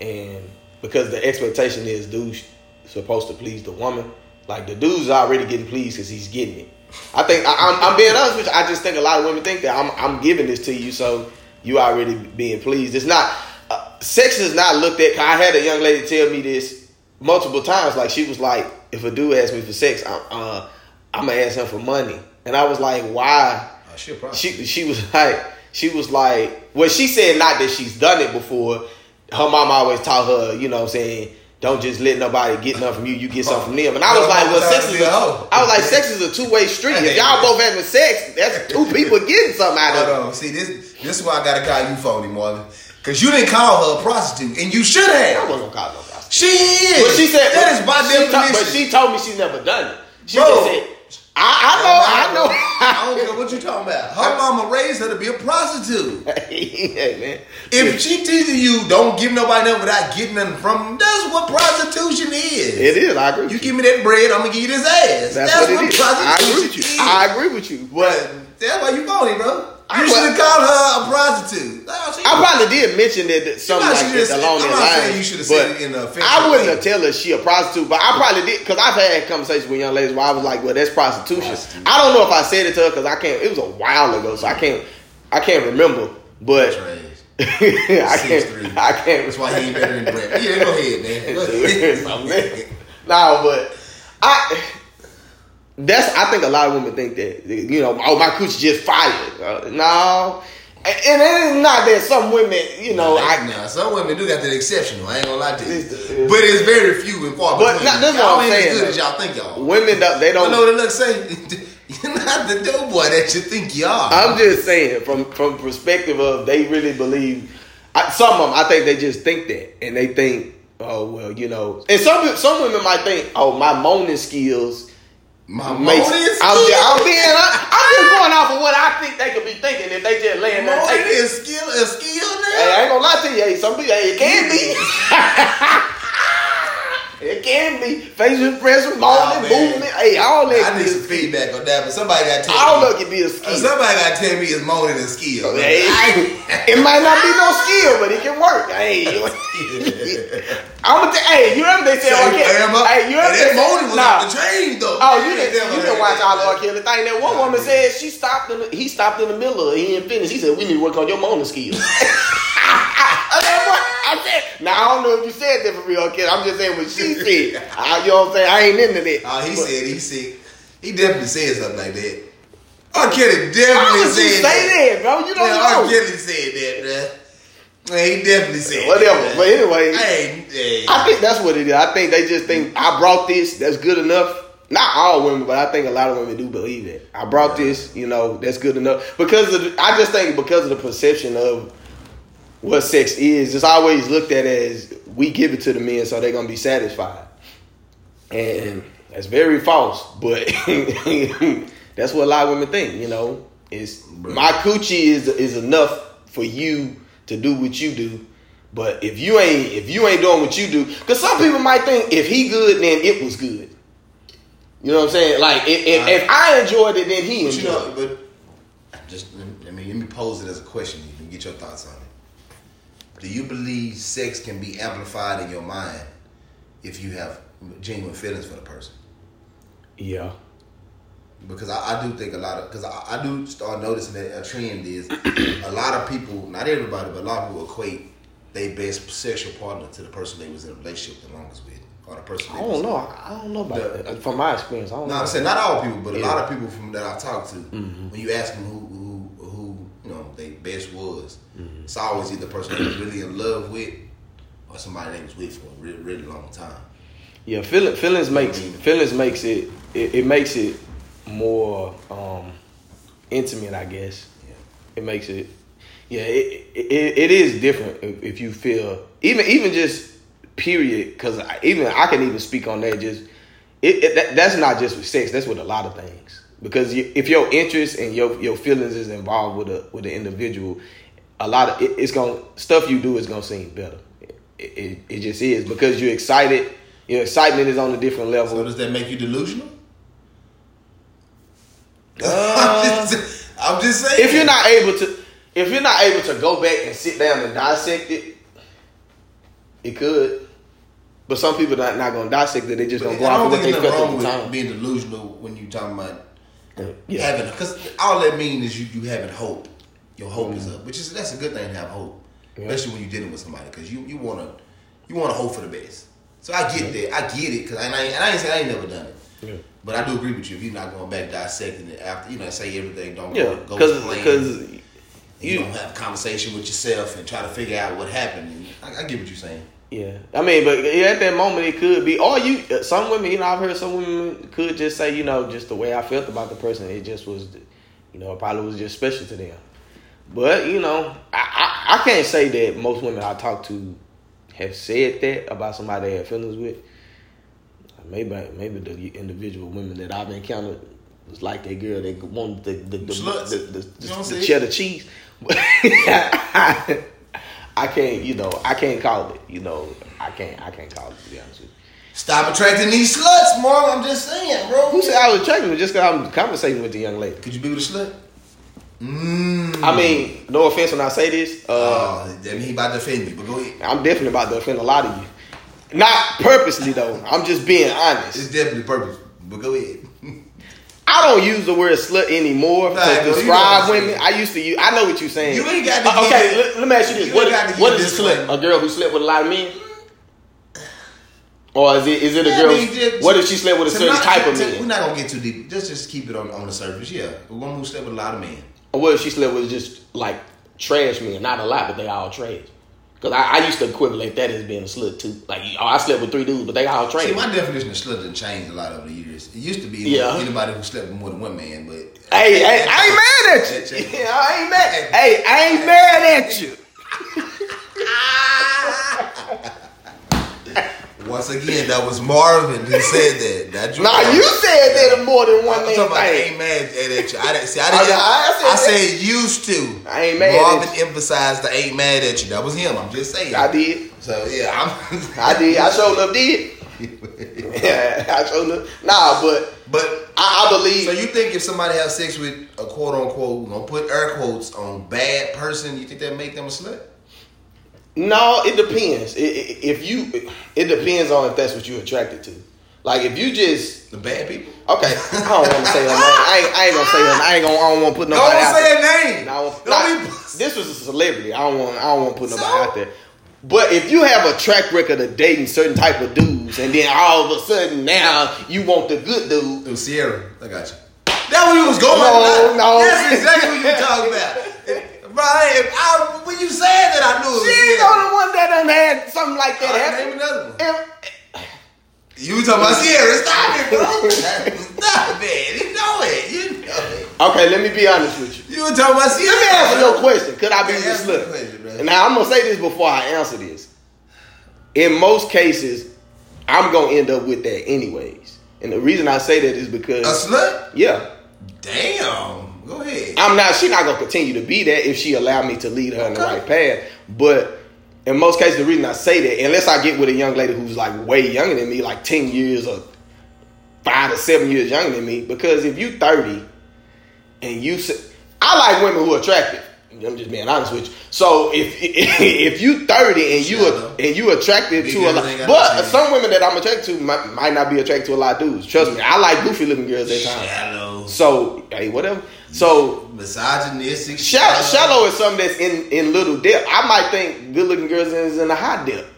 and because the expectation is dude's supposed to please the woman, Like the dude's already getting pleased because he's getting it. I think I, I'm, I'm being honest with you. I just think a lot of women think that I'm I'm giving this to you, so you already being pleased. It's not uh, sex is not looked at. I had a young lady tell me this multiple times. Like she was like, if a dude asks me for sex, I'm uh, I'm gonna ask him for money, and I was like, why? Oh, she. She she was like she was like well she said not that she's done it before. Her mom always taught her, you know what I'm saying, don't just let nobody get nothing from you, you get something from them. And I was like, well sex is a, a. I was like, sex is a two way street. If y'all both having sex, that's two people getting something out of it. Hold on. See, this this is why I gotta call you phony, Marvin. Cause you didn't call her a prostitute, and you should have. I wasn't gonna call no prostitute. She is. But she said that is by definition. but she told me she's never done it. She Bro. just said, I, I know, I know. I don't care what you're talking about. Her mama raised her to be a prostitute. hey man. If she teaching you don't give nobody nothing without getting nothing from them, that's what prostitution is. it is, I agree. You with give me that bread, I'm gonna give you this ass. That's, That's, what it is. I agree with you. is. I agree with you. But that's why you phony, bro. You should have called her a prostitute. She- I probably did mention that, something like this along that line. you should've said it in a I wouldn't way. have tell her she a prostitute, but I probably did because I've had conversations with young ladies where I was like, "Well, that's prostitution." I don't know if I said it to her because I can't. It was a while ago, so I can't. I can't remember. But I can't. 6'3". I can't. That's why he ain't better than Brett. Yeah, go ahead, man. Go ahead. no, but I. That's I think a lot of women think that you know oh my coochie just fired. Uh, no, and, and it is not that some women you know Nah, I nah, some women do got that exceptional. I ain't gonna lie to you, It's- it's- but it's very few and far But between. nah, this y'all what I'm ain't saying, as good as y'all think y'all. women don't, they I don't know what it looks say. You're not the dope boy that you think you are. I'm just saying from from perspective of they really believe. I, some of them, I think they just think that, and they think, oh well, you know. And some some women might think, oh, my moaning skills My moaning I'm, skill. I'm being, I'm just going off of what I think they could be thinking if they just laying there. Taking, is skill, a skill hey. I ain't gonna lie to you. Hey, some people, hey, it can be. it can be facial expression, Nah, moaning, movement. Hey, all that. I need some feedback on that, but somebody got to tell me. All me. of it can be a Uh, skill. Somebody got to tell me it's moaning a skill. Hey, I- it might not be no skill, but it can work. Hey, I'm gonna tell. Hey, you ever they Say, okay, am hey, you and that moaning was nah. the chain though. Oh, you didn't. You didn't watch all the R. Kelly thing. That one woman said she stopped in. The, he stopped in the middle. of it. He didn't finish. He said, "We need to work on your moaning skills." I said, said, now I don't know if you said that for real, kid. I'm just saying what she said. I, you know what I'm saying? I ain't into that. Oh, he But- said he sick. He definitely said something like that. R. Kelly definitely said that. that, bro? You don't Man, know. R. Kelly said that. Man, he definitely said Whatever. that. But anyway, Hey, hey. I think that's what it is. I think they just think I brought this. That's good enough. Not all women, but I think a lot of women do believe that. I brought this. You know, that's good enough because of. The, I just think because of the perception of what sex is, it's always looked at as we give it to the men so they're gonna be satisfied, and that's very false. But that's what a lot of women think. You know, is my coochie is is enough for you to do what you do. But if you ain't if you ain't doing what you do, because some people might think if he good, then it was good. You know what I'm saying? Like if, if, if I enjoyed it, then he But enjoyed you know, it. but just let me let me pose it as a question. You can get your thoughts on it. Do you believe sex can be amplified in your mind if you have genuine feelings for the person? Yeah. Because I, I do think a lot of because I, I do start noticing that a trend is a lot of people, not everybody, but a lot of people equate their best sexual partner to the person they was in a relationship the longest with, or the person. I don't know. I don't know about The- that. From my experience, I don't No, know. I'm saying not all people, but a Yeah. lot of people from that I've talked to, Mm-hmm. when you ask them who who who you know they best was, Mm-hmm. it's always either the person they was really in love with or somebody they was with for a really, really long time. Yeah, feeling, feelings makes Mhm. feelings makes it, it it makes it more um intimate, I guess. Yeah. It makes it yeah, it it, it is different if, you feel even even just period cuz even I can even speak on that just it, it that, that's not just with sex, that's with a lot of things. Because you, if your interest and your your feelings is involved with a with the individual, a lot of it, it's going to stuff you do is going to seem better. It, it, it just is because you're excited. Your excitement is on a different level. So does that make you delusional? Uh, I'm, just, I'm just saying. if you're not able to if you're not able to go back and sit down and dissect it, it could. But some people not not gonna dissect it. They just gonna go off of what they felt at the time. being delusional when you talking about Yeah. having because all that means is you you having hope. Your hope is up, which is that's a good thing to have hope, Yeah. especially when you're dealing with somebody because you you want to you want to hope for the best. So I get that, I get it because I, ain't- and I ain't say I ain't never done it, Yeah. but I do agree with you. If you're not going back dissecting it after, you know, say everything don't Yeah, go, because you, you don't have a conversation with yourself and try to figure out what happened. I, I get what you're saying. Yeah. I mean, but at that moment it could be. Or you, uh, some women, you know, I've heard some women could just say, you know, just the way I felt about the person, it just was, you know, it probably was just special to them. But you know, I I, I can't say that most women I talk to have said that about somebody they had feelings with. Maybe maybe the individual women that I've encountered was like that girl that wanted the the the, Sluts. the, the, the, the cheddar cheese. I can't, you know, I can't call it. You know, I can't, I can't call it. To be honest with you. Stop attracting these sluts, Mark. I'm just saying, bro. Who said I was attracted just because I'm conversating with the young lady? Could you be with a slut? Mm. I mean, no offense when I say this. Uh, Oh, that mean he about to offend you, but go ahead. I'm definitely about to offend a lot of you. Not purposely though. I'm just being honest. It's definitely purpose, but go ahead. I don't use the word slut anymore to know describe women. I used to use. I know what you're saying. You ain't got to Uh, okay, let, let me ask you this: you what, to what a disclaimer. slut? A girl who slept with a lot of men, or is it is it a Yeah, girl? I mean, just- what if she slept with a to certain not- type of to- We're not gonna get too deep. Just just keep it on, on the surface. Yeah, a woman who slept with a lot of men. Or what if she slept with just like trash men? Not a lot, but they all trash. Because I, I used to equivalent that as being a slut too. Like, oh, I slept with three dudes, but they all trash. See, my definition of slut didn't change a lot over the years. It used to be Yeah. anybody who slept with more than one man, but Hey, hey, I ain't mad at you. Yeah, I ain't mad. Hey, I ain't mad at you. Once again, that was Marvin who said that. That Nah, you said that more than one I'm man talking about I ain't mad at you. I didn't see. I I- didn't. I I, said said, used to. I ain't mad at Marvin you. emphasized the ain't mad at you. That was him. I'm just saying. I did. So yeah, I'm. I did. I showed up did. Yeah, I showed. Nah, but But I, I believe. so you think if somebody has sex with a quote unquote, gonna put air quotes on bad person, you think that make them a slut? No, it depends. If you, it depends on if that's what you're attracted to. Like if you just The bad people. okay, I don't want to say her name. I ain't, I ain't gonna say her. name. I ain't gonna. I don't want to put nobody Don't out say there. a name. No, nah, be- this was a celebrity. I don't want. I don't want to put nobody So? out there. But if you have a track record of dating certain type of dudes, and then all of a sudden now you want the good dude, It was Sierra. I got you. That what you was going. No, no. That's exactly what you were talking about. Bro, if I, when you said that, I knew it was she ain't Sierra. the only one that done had something like that happen. name another one. And- You talking about Sierra. Stop it, bro. Stop it. You know it. You know it. Okay, let me be honest with you. You were talking about Sierra. Let me answer your question. Could I be Yeah, this slut? Now I'm gonna say this before I answer this. In most cases, I'm gonna end up with that anyways. And the reason I say that is because A slut? yeah, Damn. Go ahead. I'm not. She's not gonna continue to be that if she allowed me to lead her in the right path. But in most cases, the reason I say that, unless I get with a young lady who's like way younger than me, like ten years or five to seven years younger than me, because if you 30 and you, say, I like women who are attractive. I'm just being honest with you. So if if you 30 and you are, and you attracted to a lot, but some women that I'm attracted to might, might not be attracted to a lot of dudes. Trust me, I like goofy looking girls at times. Shallow. So hey, whatever. So Misogynistic. Shallow, shallow is something that's in, in little depth. I might think good looking girls is in a high depth.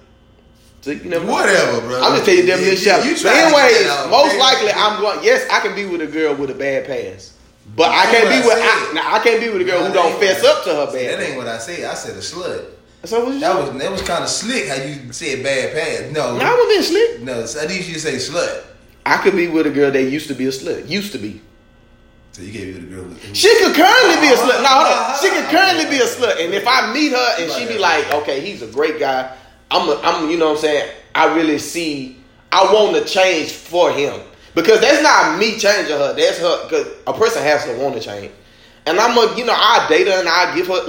So you never. Whatever, bro. I'm just telling you definition You- shallow. you But trying to anyways, most likely I'm going. Yes, I can be with a girl with a bad past, but I can't be with. said. I, now, I can't be with a girl Nah, who don't fess up to her bad. That ain't what I said. I said a slut. So That was that was kind of slick how you said bad past. No, No, I wasn't slick. no. I need you say slut. I could be with a girl that used to be a slut. Used to be. So you gave it a girl with. She could currently be a slut. No, hold on. She could currently be a slut. And if I meet her and she be like, okay, he's a great guy. I'm, a, I'm, you know what I'm saying? I really see, I want to change for him. Because that's not me changing her. That's her, because a person has to want to change. And I'm a, you know, I date her and I give her,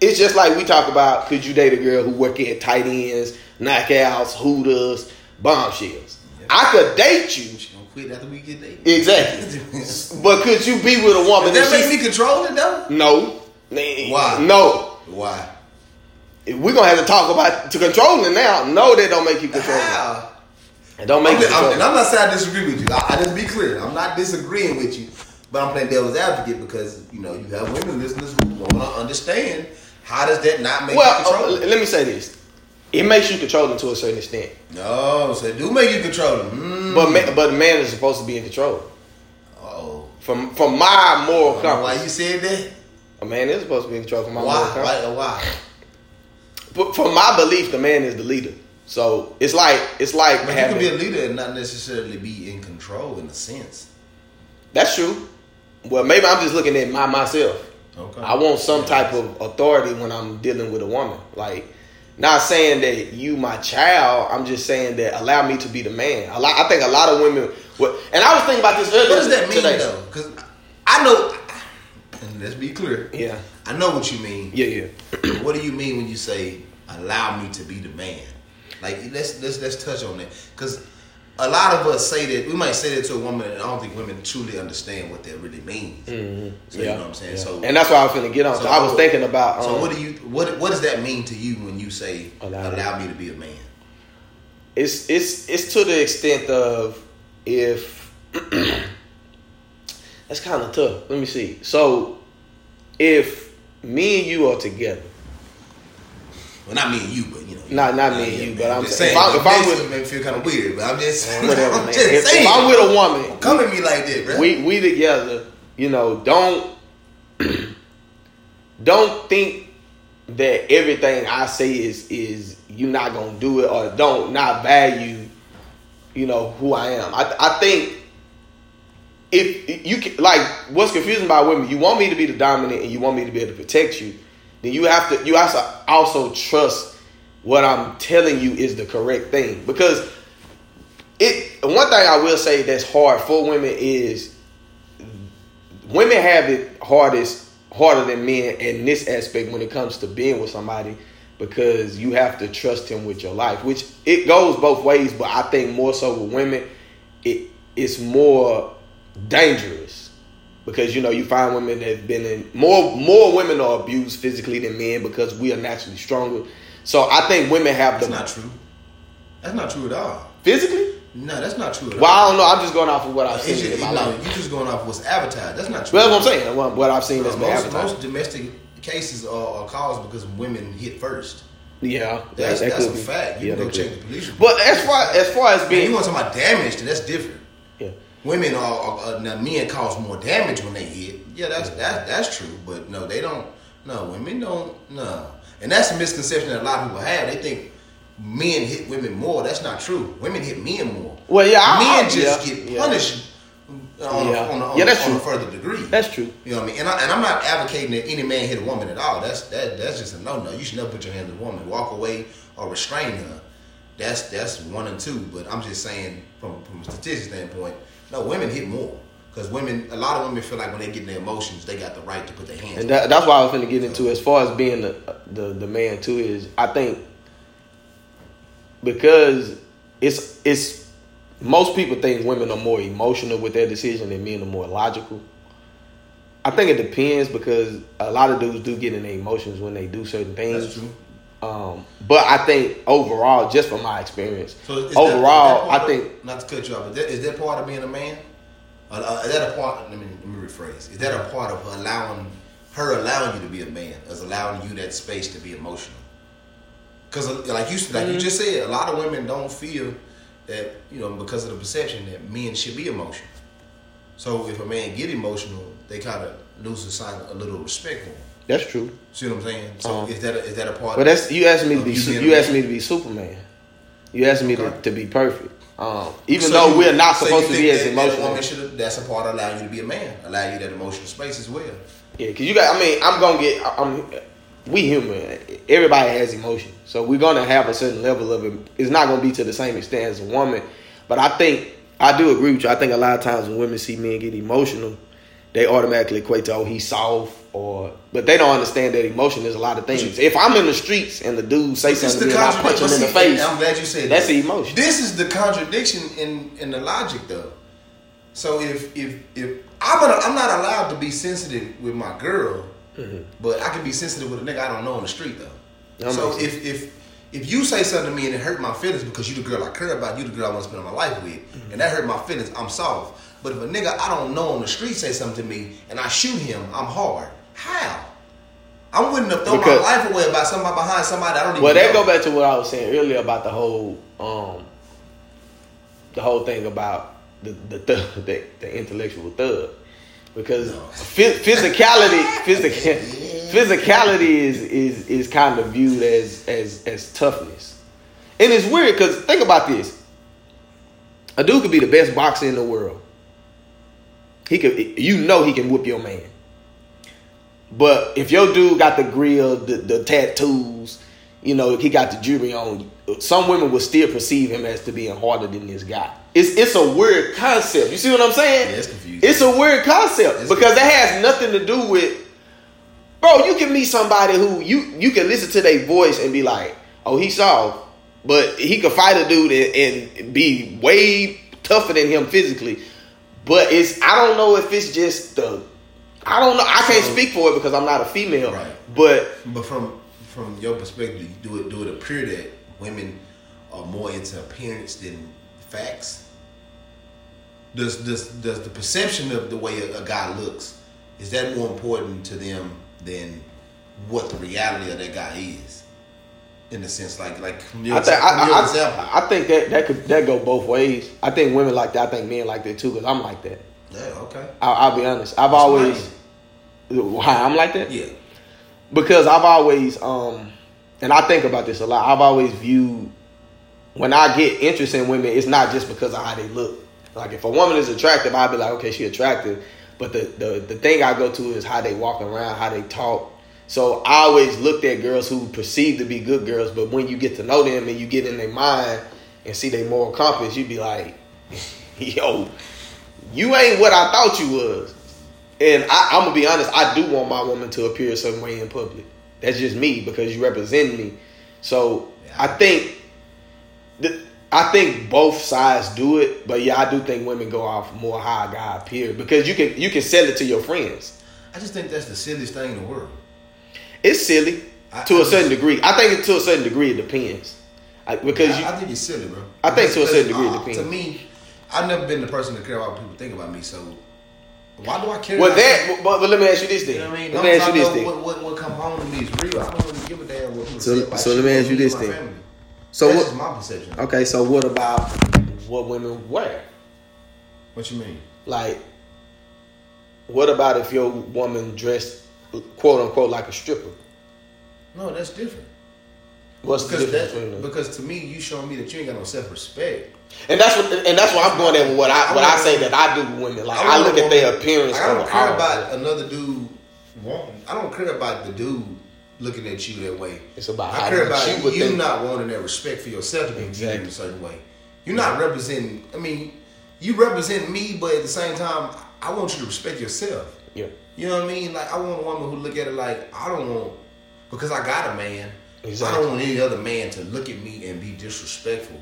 it's just like we talk about, could you date a girl who work at tight ends, knockouts, hooters, bombshells? I could date you. She gonna quit after we get dated. Exactly. but could you be with a woman Does that that make me control it though? no. Why? No. Why? We're gonna have to talk about to controlling now. No, that don't make you control. How? And don't make I'm it. I'm- and. I'm not saying I disagree with you. I, I just be clear. I'm not disagreeing with you, but I'm playing devil's advocate because you know you have women listeners who want to understand how does that not make you Well, control? uh, let me say this: it makes you controlling to a certain extent, no, so it do make you controlling. Mm. but ma- but a man is supposed to be in control. oh, From from my moral why compass, you said that? a man is supposed to be in control. From my Why? moral compass. Why? Why? But from my belief, the man is the leader. So it's like it's like But you can be a leader and not necessarily be in control in a sense. that's true. Well, maybe I'm just looking at my myself. Okay. I want some type of authority when I'm dealing with a woman. Like, not saying that you my child. I'm just saying that allow me to be the man. A lot, I think a lot of women. Would, and I was thinking about this earlier. What does that mean today. though? Because I know. And let's be clear. Yeah, I know what you mean. yeah, yeah. what do you mean when you say allow me to be the man? Like let's let's let's touch on that because a lot of us say that we might say that to a woman, and I don't think women truly understand what that really means. So you Mm-hmm. yeah, know what I'm saying. yeah. So and that's why I was finna get on. so I was thinking about. Um, So what do you what what does that mean to you when you say Allow allow, me. me to be a man? it's it's it's to the extent of if that's kind of tough. Let me see. So if me and you are together, Well, not me and you, but you know. Not- not me and you, but I'm just saying, if I- if I'm with- make me feel kind of weird, but I'm just whatever, I'm man. just If, saying. if I'm with a woman, come at me like that, bro. we we together, you know, don't don't think that everything I say is is you not gonna do it or don't not value, you know, who I am. I I think if you can, like what's confusing about women, you want me to be the dominant and you want me to be able to protect you, then you have to you have to also trust what I'm telling you is the correct thing. Because it one thing I will say that's hard for women is women have it hardest harder than men in this aspect when it comes to being with somebody because you have to trust him with your life which it goes both ways but I think more so with women it it's more dangerous because you know you find women that have been in more more women are abused physically than men because we are naturally stronger so I think women have the That's not true. That's not true at all. physically No, that's not true at all. well, I don't know. I'm just going off of what I've It's seen just, in my life. you just going off of what's advertised. That's not true. Well, that's what I'm saying. What, what I've seen that's most, advertised. most domestic cases are, are caused because women hit first. yeah, That's, that that's a be. fact. You Yeah, can go check the police. But as far as far as Man, being, you want to talk about damage, then that's different. Women are, are, are now men cause more damage when they hit. Yeah, that's that's that's true. But no, they don't. No, women don't. No, and that's a misconception that a lot of people have. They think men hit women more. That's not true. Women hit men more. Well, yeah, men I- just yeah, get yeah. punished on, Yeah. a, on, a, on, Yeah, a- that's on a further degree. that's true. You know what I mean? And, I, and I'm not advocating that any man hit a woman at all. That's that that's just a no no. You should never put your hand on a woman. Walk away or restrain her. That's that's one and two. But I'm just saying from from a statistics standpoint, no, women hit more because women. A lot of women feel like when they get in their emotions, they got the right to put their hands. And that, that's why I was going to get into as far as being the, the the man too is I think because it's it's most people think women are more emotional with their decision and men are more logical. I think it depends because a lot of dudes do get in their emotions when they do certain things. That's true. Um, but I think overall, just from my experience, So that- overall, that I think not to cut you off, but that, is that part of being a man? Uh, uh, is that a part? Let me let me rephrase. Is that a part of allowing her allowing you to be a man, is allowing you that space to be emotional? Because like you like you just said, a lot of women don't feel that you know because of the perception that men should be emotional. So if a man get emotional, they kind of lose a sign a little respect for him. That's true. See what I'm saying? So Uh-huh. is that a, is that a part? But that's you asked me to be you su- you asked me to be Superman. You asked me to, Okay. to be perfect. Um, even So though you- we're not so supposed to be as that- that emotional. should- that's a part of allowing you to be a man, allow you that emotional space as well. Yeah, because you got. I mean, I'm gonna get. I'm. We human. Everybody has emotion, so we're gonna have a certain level of it. It's not gonna be to the same extent as a woman, but I think I do agree with you. I think a lot of times when women see men get emotional, they automatically equate to oh he's soft or, but they don't understand that emotion is a lot of things. If I'm in the streets and the dude say something to me and I punch him in the face, I'm glad you said that's that. the emotion. This is the contradiction in in the logic, though. So if if if I'm gonna, I'm not allowed to be sensitive with my girl, but I can be sensitive with a nigga I don't know on the street though. That so if if if you say something to me and it hurt my feelings because you the girl I care about, you the girl I want to spend my life with, mm-hmm. and that hurt my feelings, I'm soft. But if a nigga I don't know on the street say something to me and I shoot him, I'm hard. How? I'm willing to throw because, my life away about somebody behind somebody I don't even. Know. Well, that know. go back to what I was saying earlier about the whole, um, the whole thing about the the thug, the, the intellectual thug, because no. physicality, physical, physicality is is is kind of viewed as as as toughness, and it's weird because think about this: a dude could be the best boxer in the world. He could, you know, he can whoop your man. But if your dude got the grill, the, the tattoos, you know, he got the jewelry on, some women will still perceive him as to being harder than this guy. It's it's a weird concept. You see what I'm saying? Yeah, it's confusing. It's a weird concept it's because confusing. that has nothing to do with Bro, you can meet somebody who you you can listen to their voice and be like, "Oh, he's soft," but he could fight a dude and, and be way tougher than him physically. But it's I don't know if it's just the I don't know. I can't so, speak for it because I'm not a female. Right. But but from from your perspective, do it do it appear that women are more into appearance than facts? Does does does the perception of the way a, a guy looks is that more important to them than what the reality of that guy is? In a sense, like like from your, I think, from your I, example. I, I, think that that could that go both ways. I think women like that. I think men like that too. Because I'm like that. Yeah. Okay. I, will be honest. I've That's always why I'm like that. Yeah. Because I've always um, and I think about this a lot. I've always viewed when I get interest in women, it's not just because of how they look. Like if a woman is attractive, I'd be like, okay, she attractive. But the, the the thing I go to is how they walk around, how they talk, so I always looked at girls who perceived to be good girls, but when you get to know them and you get in their mind and see their moral compass, you'd be like, yo, you ain't what I thought you was. And I, am gonna be honest, I do want my woman to appear a certain way in public. That's just me because you represent me. So. I think that I think both sides do it, but yeah, I do think women go off more how a guy appear because you can you can sell it to your friends. I just think that's the silliest thing in the world. It's silly I, to I a certain degree. I think to a certain degree it depends. I, because I, you, I think it's silly, bro. I think to a certain degree it uh, depends. To me, I've never been the person to care about what people think about me. So why do I care? Well, that. But, but, let me ask you this thing. You know what I mean? Let me ask you this thing. What, what, what come home to me is real. I don't really give a damn what people so, say about So let me ask you this thing. Family. So That's what? my perception. Okay, so what about what women wear? What you mean? Like, what about if your woman dressed quote unquote like a stripper? No, that's different. What's because the difference? That, because to me, you showing me that you ain't got no self respect. And that's what, and that's what I'm going at with what I, what I, I say that I do with women. Like I, I look at their appearance. I don't care about another dude wanting. I don't care about the dude looking at you that way. It's about I care about you, you not wanting that respect for yourself to be exactly. in a certain way. You're not representing. I mean, you represent me, but at the same time, I want you to respect yourself. Yeah. You know what I mean? Like I want a woman who look at it like I don't want because I got a man. Exactly. I don't want any other man to look at me and be disrespectful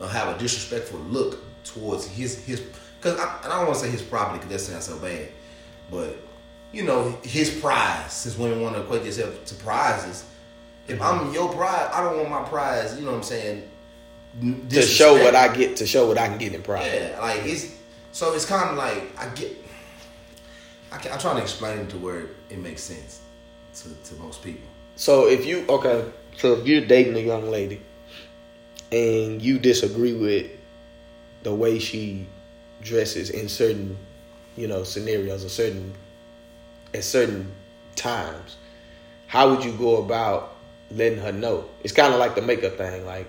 or have a disrespectful look towards his his. Because I, I don't want to say his property because that sounds so bad, but you know his prize. Since women want to equate themselves to prizes, if I'm mm-hmm. your prize, I don't want my prize. You know what I'm saying? To show what I get, to show what I can get in prize. Yeah, like it's so it's kind of like I get. I am trying to explain it to where it makes sense to, to most people. So if you okay, so if you're dating a young lady and you disagree with the way she dresses in certain, you know, scenarios or certain at certain times, how would you go about letting her know? It's kind of like the makeup thing, like,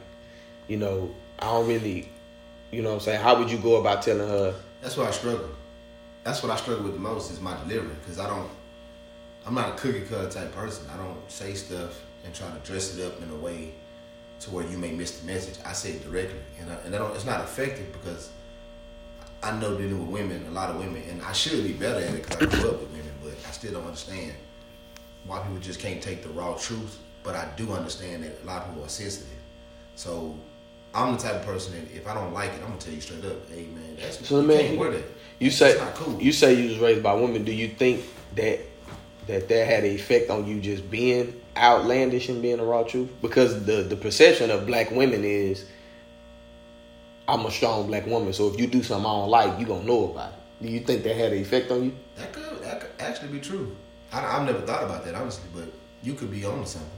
you know, I don't really, you know what I'm saying? How would you go about telling her? That's why I struggle. That's what I struggle with the most is my delivery because I don't I'm not a cookie cutter type person. I don't say stuff and try to dress it up in a way to where you may miss the message. I say it directly, and I, and I it's not effective because I know dealing with women, a lot of women, and I should be better at it because I grew up with women, but I still don't understand why people just can't take the raw truth. But I do understand that a lot of people are sensitive. So I'm the type of person that if I don't like it, I'm gonna tell you straight up, hey man, that's so you man, can't wear that. You say cool. you say you was raised by women. Do you think that that that had an effect on you just being outlandish and being the raw truth because the the perception of black women is I'm a strong black woman, so if you do something I don't like, you gonna know about it. Do you think that had an effect on you? That could that could actually be true. I, I've never thought about that honestly, but you could be on something.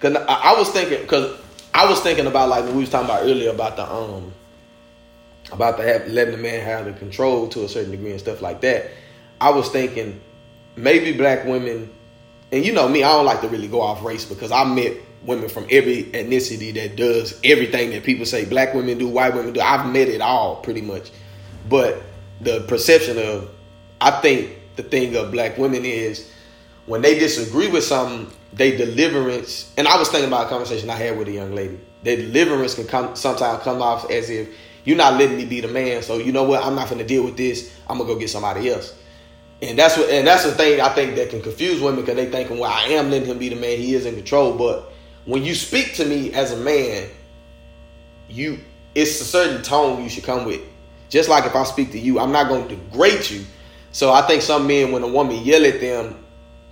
Cause I, I was thinking, cause I was thinking about like we was talking about earlier about the um about the have, letting the man have the control to a certain degree and stuff like that. I was thinking maybe black women, and you know me, I don't like to really go off race because I met women from every ethnicity that does everything that people say black women do, white women do. I've met it all pretty much, but the perception of, I think the thing of black women is when they disagree with something, they deliverance. And I was thinking about a conversation I had with a young lady. Their deliverance can come sometimes come off as if you're not letting me be the man. So you know what? I'm not to deal with this. I'm gonna go get somebody else. And that's what, and that's the thing I think that can confuse women because they thinking, well, I am letting him be the man. He is in control. But when you speak to me as a man, you it's a certain tone you should come with. Just like if I speak to you, I'm not going to degrade you. So I think some men, when a woman yell at them,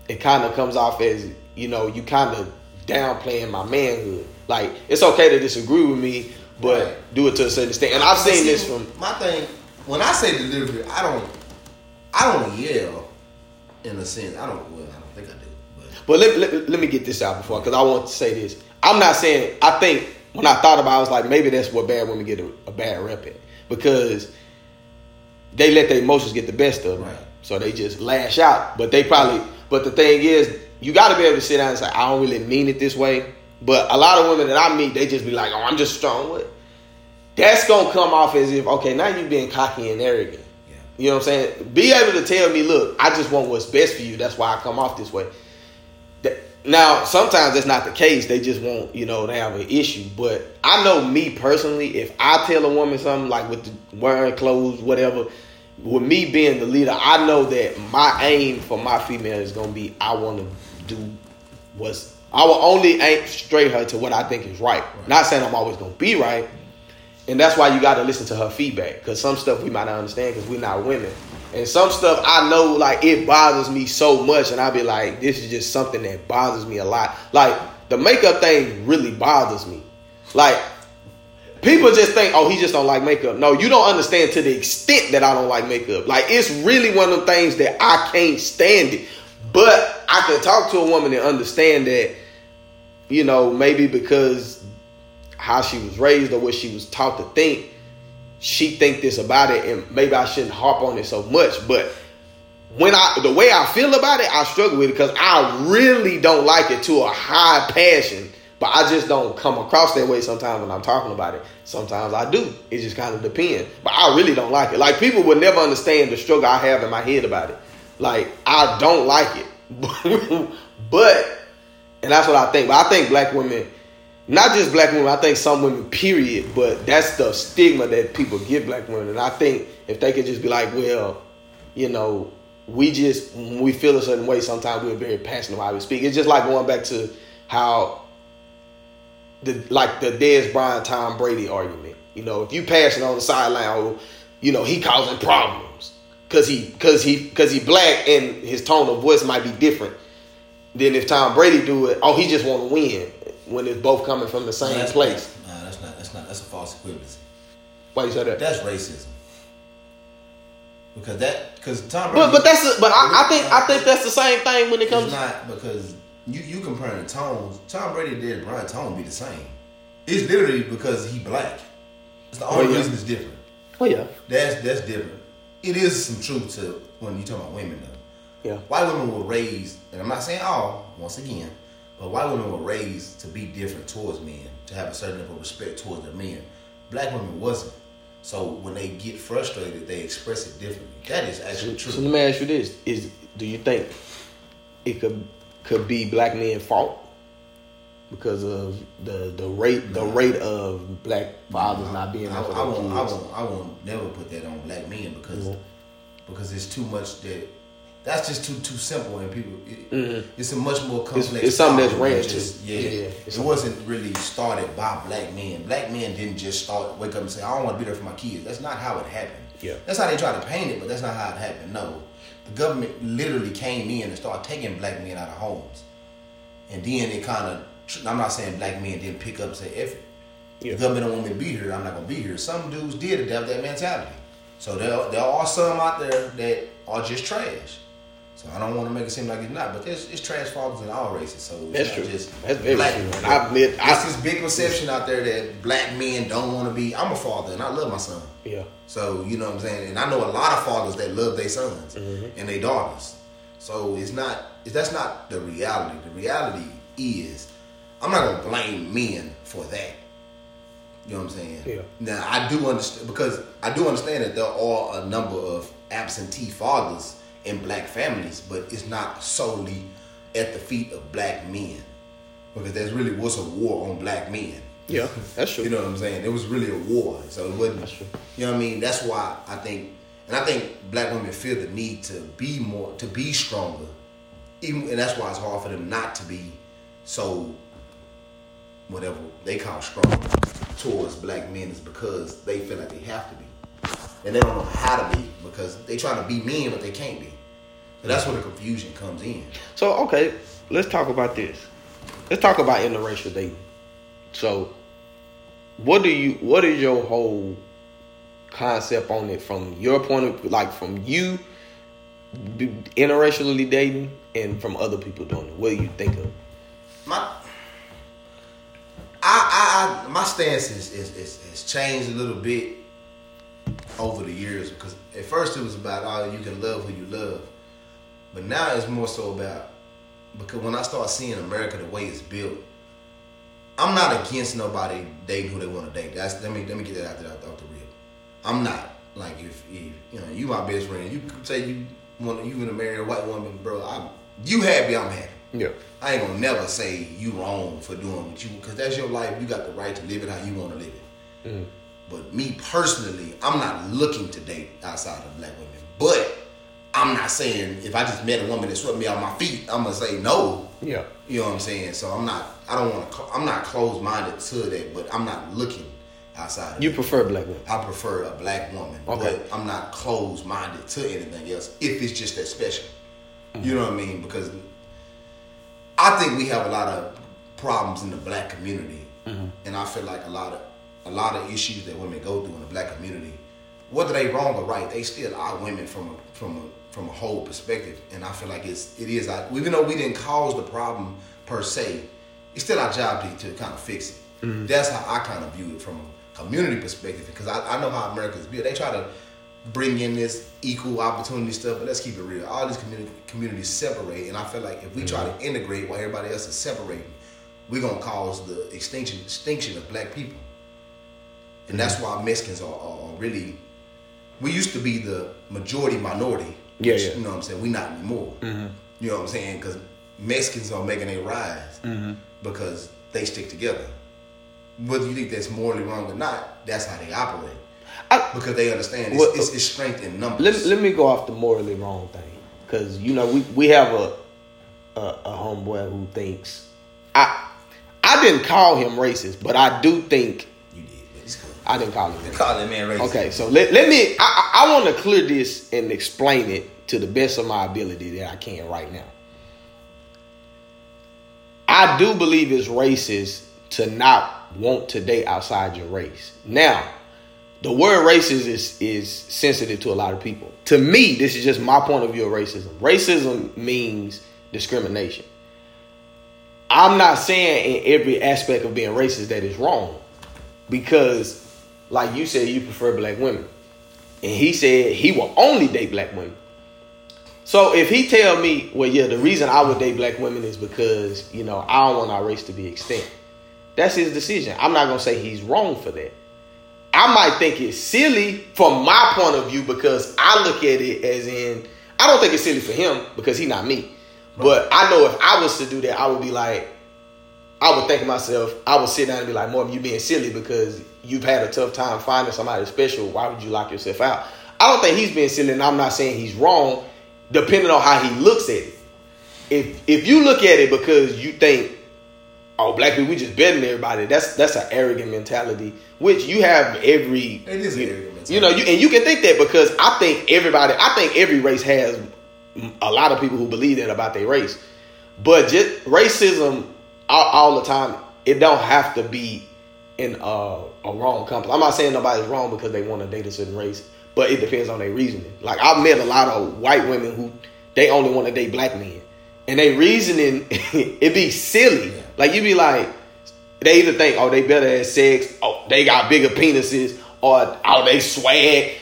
it kind of comes off as you know you kind of downplaying my manhood. Like it's okay to disagree with me, but right. do it to a certain extent. And I've seen see, this from my thing. When I say delivery, I don't, I don't yell. In a sense, I don't. Well, I don't think I do. But, but let, let, let me get this out before, because I want to say this. I'm not saying. I think when I thought about, it, I was like, maybe that's what bad women get a, a bad rep at because they let their emotions get the best of them. Right. So they just lash out. But they probably. But the thing is, you got to be able to sit down and say, I don't really mean it this way. But a lot of women that I meet, they just be like, "Oh, I'm just strong with." That's gonna come off as if, okay, now you being cocky and arrogant. Yeah. You know what I'm saying? Be able to tell me, look, I just want what's best for you. That's why I come off this way. Now, sometimes that's not the case. They just want, you know, they have an issue. But I know me personally, if I tell a woman something like with the wearing clothes, whatever, with me being the leader, I know that my aim for my female is gonna be I want to do what's I will only aim straight her to what I think is right. right. Not saying I'm always gonna be right, and that's why you got to listen to her feedback because some stuff we might not understand because we're not women, and some stuff I know like it bothers me so much, and I'll be like, this is just something that bothers me a lot. Like the makeup thing really bothers me. Like people just think, oh, he just don't like makeup. No, you don't understand to the extent that I don't like makeup. Like it's really one of the things that I can't stand it. But I can talk to a woman and understand that, you know, maybe because how she was raised or what she was taught to think, she think this about it, and maybe I shouldn't harp on it so much. But when I the way I feel about it, I struggle with it because I really don't like it to a high passion. But I just don't come across that way sometimes when I'm talking about it. Sometimes I do. It just kind of depends. But I really don't like it. Like people would never understand the struggle I have in my head about it. Like I don't like it, but and that's what I think. But I think black women, not just black women, I think some women, period. But that's the stigma that people give black women, and I think if they could just be like, well, you know, we just we feel a certain way. Sometimes we're very passionate while we speak. It's just like going back to how the like the Dez Bryant Tom Brady argument. You know, if you passionate on the sideline, oh, you know he causing problems because he because he because he black and his tone of voice might be different than if Tom Brady do it. Oh, he just want to win when it's both coming from the same no, place. Nah, that's not that's not that's a false equivalency. Why you say that? That's racism. Because that because Tom Brady. But but that's a, but I, I, think I think that's the same thing when it comes. It's not because you you comparing the tones. Tom Brady Dez Bryant tone be the same. It's literally because he black. It's the oh, only oh, yeah. reason it's different. Oh yeah. That's that's different it is some truth to when you talk about women though. Yeah. White women were raised, and I'm not saying all, once again, but white women were raised to be different towards men, to have a certain level of respect towards their men. Black women wasn't. So when they get frustrated, they express it differently. That is actually true. So let me ask you this: Is do you think it could could be black men fault because of the the rate the rate of black fathers not being I, I, I, won't, I won't I won't never put that on black men because mm-hmm. because it's too much that that's just too too simple and people it, mm-hmm. it's a much more complex. It's, it's something that's ran just yeah. yeah, yeah it wasn't really started by black men. Black men didn't just start wake up and say I don't want to be there for my kids. That's not how it happened. Yeah, that's how they try to paint it, but that's not how it happened. No, the government literally came in and started taking black men out of homes and then it kind of. I'm not saying black men didn't pick up and say, "If Yeah. the government don't want me to be here, I'm not gonna be here." Some dudes did have that mentality. So there, there are some out there that are just trash. So I don't want to make it seem like it's not, but there's it's trash fathers in all races. So it's That's true. just That's very black true. men. And I admit, I- There's this big perception out there that black men don't want to be. I'm a father and I love my son. Yeah. So you know what I'm saying, and I know a lot of fathers that love their sons Mm-hmm. and their daughters. So it's not that's not the reality. The reality is I'm not gonna blame men for that. You know what I'm saying? Yeah. Now I do understand because I do understand that there are a number of absentee fathers in black families, but it's not solely at the feet of black men because there's really was a war on black men. Yeah. That's true. You know what I'm saying? It was really a war, so it wasn't. That's true. You know what I mean? That's why I think, and I think black women feel the need to be more, to be stronger, even, and that's why it's hard for them not to be so, whatever they call strong towards black men is because they feel like they have to be, and they don't know how to be because they trying to be men but they can't be. So that's where the confusion comes in. So okay, let's talk about this. Let's talk about interracial dating. So, what do you? What is your whole concept on it from your point of like from you interracially dating and from other people doing it? What do you think of? my I, I, my stance is, is, is has changed a little bit over the years because at first it was about oh you can love who you love, but now it's more so about because when I start seeing America the way it's built, I'm not against nobody dating who they want to date. That's let me let me get that out there the rip. I'm not like if, if you know you my best friend, you say you want you gonna marry a white woman, bro. I you happy, I'm happy. Yeah, I ain't gonna never say you wrong for doing what you because that's your life. You got the right to live it how you want to live it. Mm. But me personally, I'm not looking to date outside of black women. But I'm not saying if I just met a woman that swept me off my feet, I'm gonna say no. yeah, You know what I'm saying? So I'm not. I don't want to. I'm not closed minded to that. But I'm not looking outside. Of you prefer black women. I prefer a black woman, Okay. but I'm not closed minded to anything else if it's just that special. You mm-hmm. know what I mean? Because I think we have a lot of problems in the black community, mm-hmm. and I feel like a lot of a lot of issues that women go through in the black community, whether they wrong or right, they still are women from a from a from a whole perspective, and I feel like it's it is even though we didn't cause the problem per se, it's still our job to, to kind of fix it. Mm-hmm. That's how I kind of view it from a community perspective, because I, I know how America's built. They try to bring in this equal opportunity stuff, but let's keep it real. All these community, communities separate, and I feel like if we try to mm-hmm. integrate while everybody else is separating, we're gonna cause the extinction extinction of black people. And that's mm-hmm. why Mexicans are, are, really. We used to be the majority minority. Yeah, which, yeah. You know what I'm saying? We're not anymore. Mm-hmm. You know what I'm saying? Because Mexicans are making a rise because they stick together. Whether you think that's morally wrong or not, that's how they operate. I- because they understand it's, Well, it's, it's strength in numbers. Let, let me go off the morally wrong thing because you know we, we have a, a a homeboy who thinks I I didn't call him racist, but I do think you did, it's cool. I didn't call him. racist. Call that man racist. Okay, so let, let me. I, I, I want to clear this and explain it to the best of my ability that I can right now. I do believe it's racist to not want to date outside your race. Now, the word racist is is sensitive to a lot of people. To me, this is just my point of view of racism. Racism means discrimination. I'm not saying in every aspect of being racist that is wrong because like you said you prefer black women and he said he will only date black women so if he tell me well yeah the reason i would date black women is because you know i don't want our race to be extinct that's his decision i'm not gonna say he's wrong for that i might think it's silly from my point of view because i look at it as in i don't think it's silly for him because he's not me but i know if i was to do that i would be like I would think myself, I would sit down and be like, Marvin, you being silly because you've had a tough time finding somebody special. Why would you lock yourself out? I don't think he's being silly, and I'm not saying he's wrong, depending on how he looks at it. If if you look at it because you think, oh, black people, we just better than everybody, that's that's an arrogant mentality, which you have every It is an you, arrogant mentality. You know, you and you can think that because I think everybody, I think every race has a lot of people who believe that about their race. But just racism all, all the time, it don't have to be in a, a wrong company. I'm not saying nobody's wrong because they want to date a certain race, but it depends on their reasoning. Like I've met a lot of white women who they only want to date black men, and they reasoning it be silly. Like you be like, they either think oh they better at sex, oh they got bigger penises, or oh they swag.